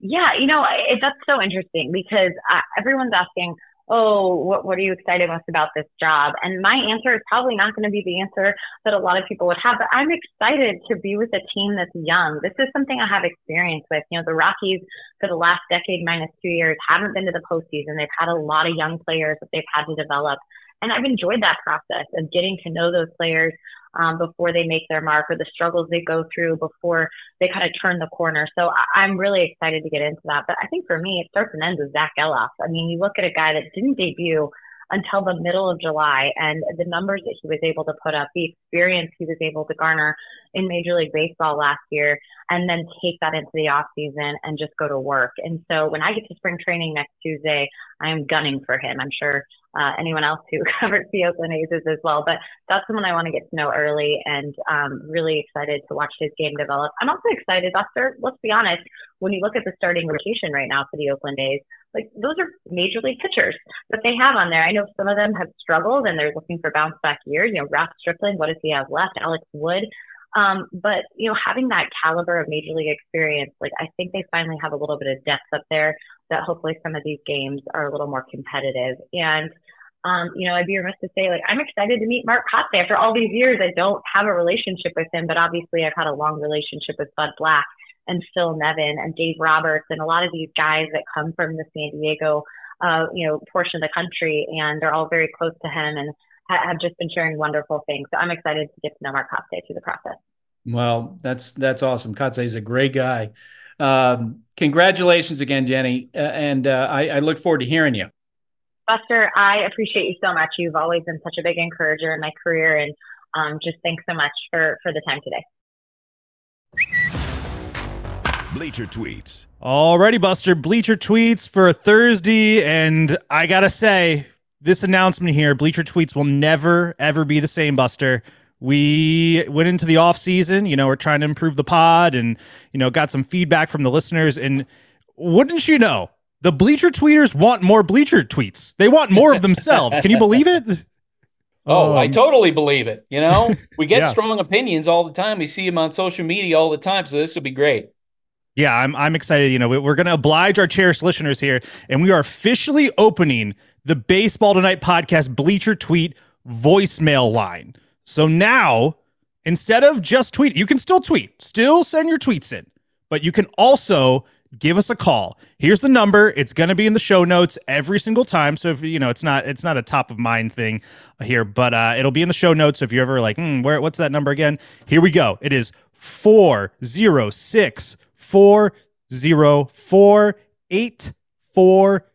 Speaker 13: Yeah, you know, it, that's so interesting because uh, everyone's asking, oh, what, what are you excited most about this job? And my answer is probably not going to be the answer that a lot of people would have, but I'm excited to be with a team that's young. This is something I have experience with. You know, the Rockies for the last decade minus two years haven't been to the postseason. They've had a lot of young players that they've had to develop. And I've enjoyed that process of getting to know those players um, before they make their mark or the struggles they go through before they kind of turn the corner. So I- am really excited to get into that. But I think for me, it starts and ends with Zach Gelof. I mean, you look at a guy that didn't debut until the middle of July and the numbers that he was able to put up, the experience he was able to garner in Major League Baseball last year, and then take that into the off season and just go to work. And so when I get to spring training next Tuesday, I am gunning for him. I'm sure uh, anyone else who covers the Oakland A's as well. But that's someone I want to get to know early and um, really excited to watch his game develop. I'm also excited, Buster, let's be honest, when you look at the starting rotation right now for the Oakland A's, like those are major league pitchers that they have on there. I know some of them have struggled and they're looking for bounce back years. You know, Ross Stripling, what does he have left? Alex Wood. Um, but you know, having that caliber of major league experience, like I think they finally have a little bit of depth up there that hopefully some of these games are a little more competitive. And um, you know, I'd be remiss to say like I'm excited to meet Mark Kotsay after all these years. I don't have a relationship with him, but obviously I've had a long relationship with Bud Black and Phil Nevin and Dave Roberts and a lot of these guys that come from the San Diego, uh, you know, portion of the country, and they're all very close to him and have just been sharing wonderful things. So I'm excited to get to know Mark Kotsay through the process.
Speaker 2: Well, that's that's awesome. Kotsay is a great guy. Um, congratulations again, Jenny, uh, and uh, I, I look forward to hearing you.
Speaker 13: Buster, I appreciate you so much. You've always been such a big encourager in my career, and um, just thanks so much for for the time today.
Speaker 1: Bleacher Tweets.
Speaker 3: all Alrighty, Buster. Bleacher Tweets for Thursday. And I got to say, this announcement here, Bleacher Tweets will never, ever be the same, Buster. We went into the off season, you know, we're trying to improve the pod and, you know, got some feedback from the listeners. And wouldn't you know, the Bleacher Tweeters want more Bleacher Tweets. They want more of themselves. Can you believe it?
Speaker 2: Oh, um, I totally believe it. You know, we get yeah. strong opinions all the time. We see them on social media all the time. So this will be great.
Speaker 3: Yeah, I'm I'm excited. You know, we're going to oblige our cherished listeners here, and we are officially opening the Baseball Tonight podcast Bleacher Tweet voicemail line. So now, instead of just tweet, you can still tweet, still send your tweets in, but you can also give us a call. Here's the number. It's going to be in the show notes every single time. So if you know, it's not it's not a top of mind thing here, but uh, it'll be in the show notes. So if you're ever like, hmm, where what's that number again? Here we go. It is four zero six four zero four eight four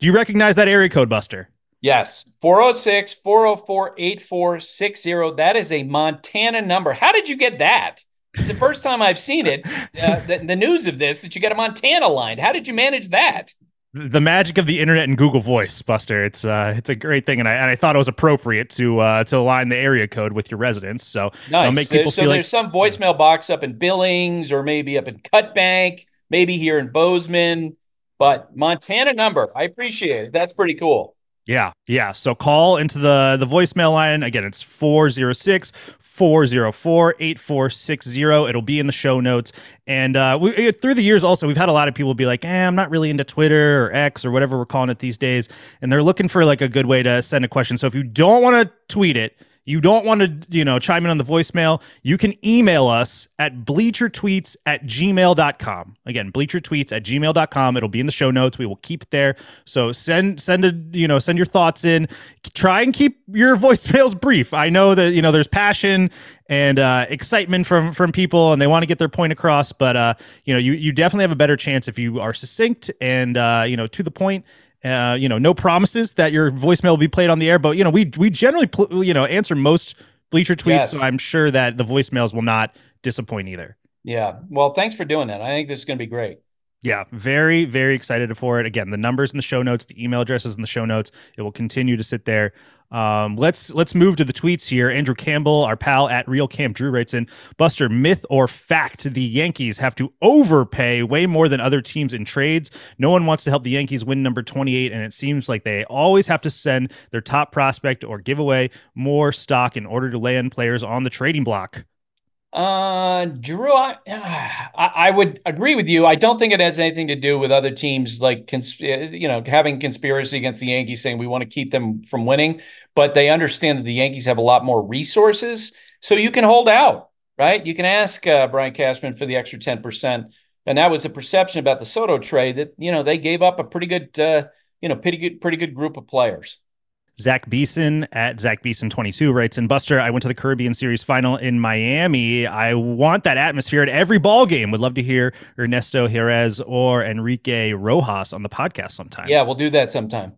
Speaker 3: Do you recognize that area code, Buster?
Speaker 2: Yes, 406 404 8460. That is a Montana number. How did you get that? It's the first time I've seen it, uh, the, the news of this, that you got a Montana line. How did you manage that?
Speaker 3: the magic of the internet and Google Voice, Buster. It's uh, it's a great thing, and I and I thought it was appropriate to uh, to align the area code with your residence. So
Speaker 2: nice.
Speaker 3: make people
Speaker 2: so
Speaker 3: feel
Speaker 2: there's
Speaker 3: like
Speaker 2: some voicemail box up in Billings, or maybe up in Cutbank, maybe here in Bozeman, but Montana number. I appreciate it. That's pretty cool.
Speaker 3: Yeah, yeah. So call into the the voicemail line. Again, it's 406 404 8460. It'll be in the show notes. And uh, we, through the years, also, we've had a lot of people be like, eh, I'm not really into Twitter or X or whatever we're calling it these days. And they're looking for like a good way to send a question. So if you don't want to tweet it, you don't want to, you know, chime in on the voicemail, you can email us at bleachertweets at gmail.com. Again, bleachertweets at gmail.com. It'll be in the show notes. We will keep it there. So send, send a, you know, send your thoughts in. Try and keep your voicemails brief. I know that, you know, there's passion and uh, excitement from from people and they want to get their point across but uh, you know you you definitely have a better chance if you are succinct and uh, you know to the point uh, you know, no promises that your voicemail will be played on the air, but you know, we we generally pl- you know answer most bleacher tweets, yes. so I'm sure that the voicemails will not disappoint either.
Speaker 2: Yeah. Well, thanks for doing that. I think this is going to be great.
Speaker 3: Yeah, very, very excited for it. Again, the numbers in the show notes, the email addresses in the show notes. It will continue to sit there. Um, let's let's move to the tweets here. Andrew Campbell, our pal at Real Camp Drew, writes in: Buster, myth or fact? The Yankees have to overpay way more than other teams in trades. No one wants to help the Yankees win number twenty-eight, and it seems like they always have to send their top prospect or give away more stock in order to land players on the trading block.
Speaker 2: Uh, Drew, I, I would agree with you. I don't think it has anything to do with other teams like uh, you know having conspiracy against the Yankees, saying we want to keep them from winning. But they understand that the Yankees have a lot more resources, so you can hold out, right? You can ask uh, Brian Cashman for the extra ten percent, and that was a perception about the Soto trade that you know they gave up a pretty good, uh, you know, pretty good, pretty good group of players.
Speaker 3: Zach Beeson at Zach Beeson22 writes in Buster, I went to the Caribbean Series final in Miami. I want that atmosphere at every ball game. Would love to hear Ernesto Jerez or Enrique Rojas on the podcast sometime.
Speaker 2: Yeah, we'll do that sometime.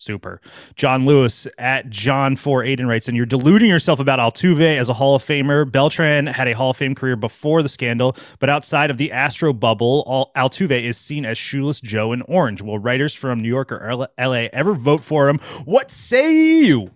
Speaker 3: Super. John Lewis at John Four Aiden writes, and you're deluding yourself about Altuve as a Hall of Famer. Beltran had a Hall of Fame career before the scandal, but outside of the Astro bubble, all, Altuve is seen as shoeless Joe in orange. Will writers from New York or LA ever vote for him? What say you?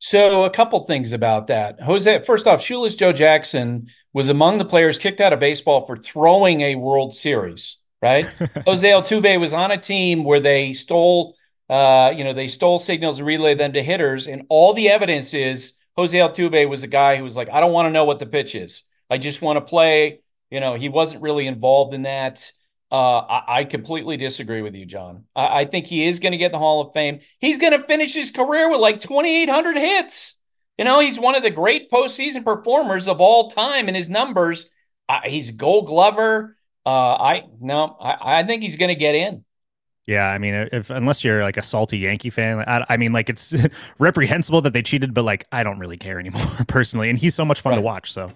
Speaker 2: So a couple things about that. Jose, first off, shoeless Joe Jackson was among the players kicked out of baseball for throwing a World Series. Right? Jose Altuve was on a team where they stole uh, you know, they stole signals and relayed them to hitters. And all the evidence is Jose Altuve was a guy who was like, I don't want to know what the pitch is. I just want to play. You know, he wasn't really involved in that. Uh, I, I, completely disagree with you, John. I, I think he is going to get the Hall of Fame. He's going to finish his career with like 2,800 hits. You know, he's one of the great postseason performers of all time, and his numbers. Uh, he's Gold Glover. Uh, I no, I, I think he's going to get in.
Speaker 3: Yeah, I mean, if unless you're like a salty Yankee fan, I, I mean, like it's reprehensible that they cheated, but like I don't really care anymore personally. And he's so much fun right. to watch. So,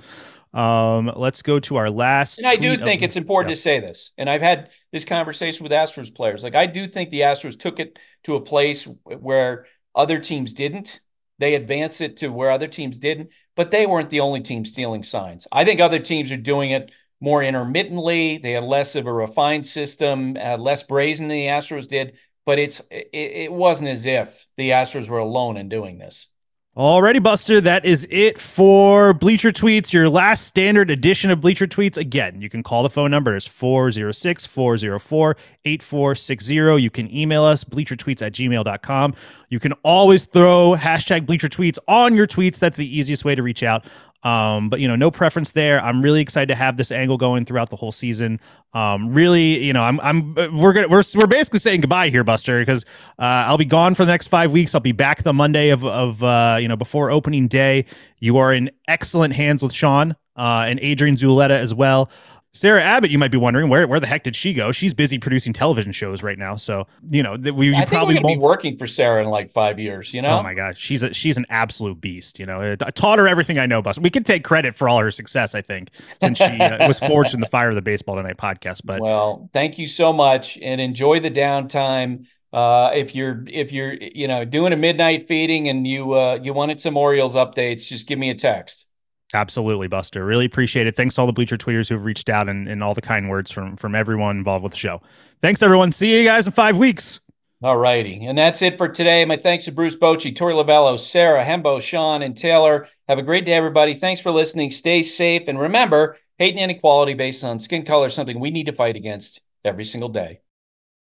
Speaker 3: um, let's go to our last.
Speaker 2: And I do think of, it's important yeah. to say this. And I've had this conversation with Astros players. Like I do think the Astros took it to a place where other teams didn't. They advanced it to where other teams didn't, but they weren't the only team stealing signs. I think other teams are doing it more intermittently. They had less of a refined system, uh, less brazen than the Astros did. But it's it, it wasn't as if the Astros were alone in doing this.
Speaker 3: Alrighty, Buster, that is it for Bleacher Tweets, your last standard edition of Bleacher Tweets. Again, you can call the phone number is 406 404 8460. You can email us, bleachertweets at gmail.com. You can always throw hashtag Bleacher Tweets on your tweets. That's the easiest way to reach out. Um, but you know, no preference there. I'm really excited to have this angle going throughout the whole season. Um, really, you know, I'm, I'm, we're gonna, we're, we're basically saying goodbye here, Buster, because uh, I'll be gone for the next five weeks. I'll be back the Monday of, of, uh, you know, before opening day. You are in excellent hands with Sean uh, and Adrian Zuleta as well. Sarah Abbott, you might be wondering where where the heck did she go? She's busy producing television shows right now. So you know we,
Speaker 2: I
Speaker 3: probably
Speaker 2: won't be working for Sarah in like five years. You know?
Speaker 3: Oh my gosh, she's a she's an absolute beast. You know, I taught her everything I know. Bus. We can take credit for all her success. I think since she uh, was forged in the fire of the Baseball Tonight podcast. But
Speaker 2: well, thank you so much, and enjoy the downtime. Uh, if you're if you're you know doing a midnight feeding and you uh, you wanted some Orioles updates, just give me a text.
Speaker 3: Absolutely, Buster. Really appreciate it. Thanks to all the Bleacher tweeters who have reached out and, and all the kind words from from everyone involved with the show. Thanks, everyone. See you guys in five weeks.
Speaker 2: All righty. And that's it for today. My thanks to Bruce Bochy, Torey Lovullo, Sarah, Hembo, Sean, and Taylor. Have a great day, everybody. Thanks for listening. Stay safe. And remember, hate and inequality based on skin color is something we need to fight against every single day.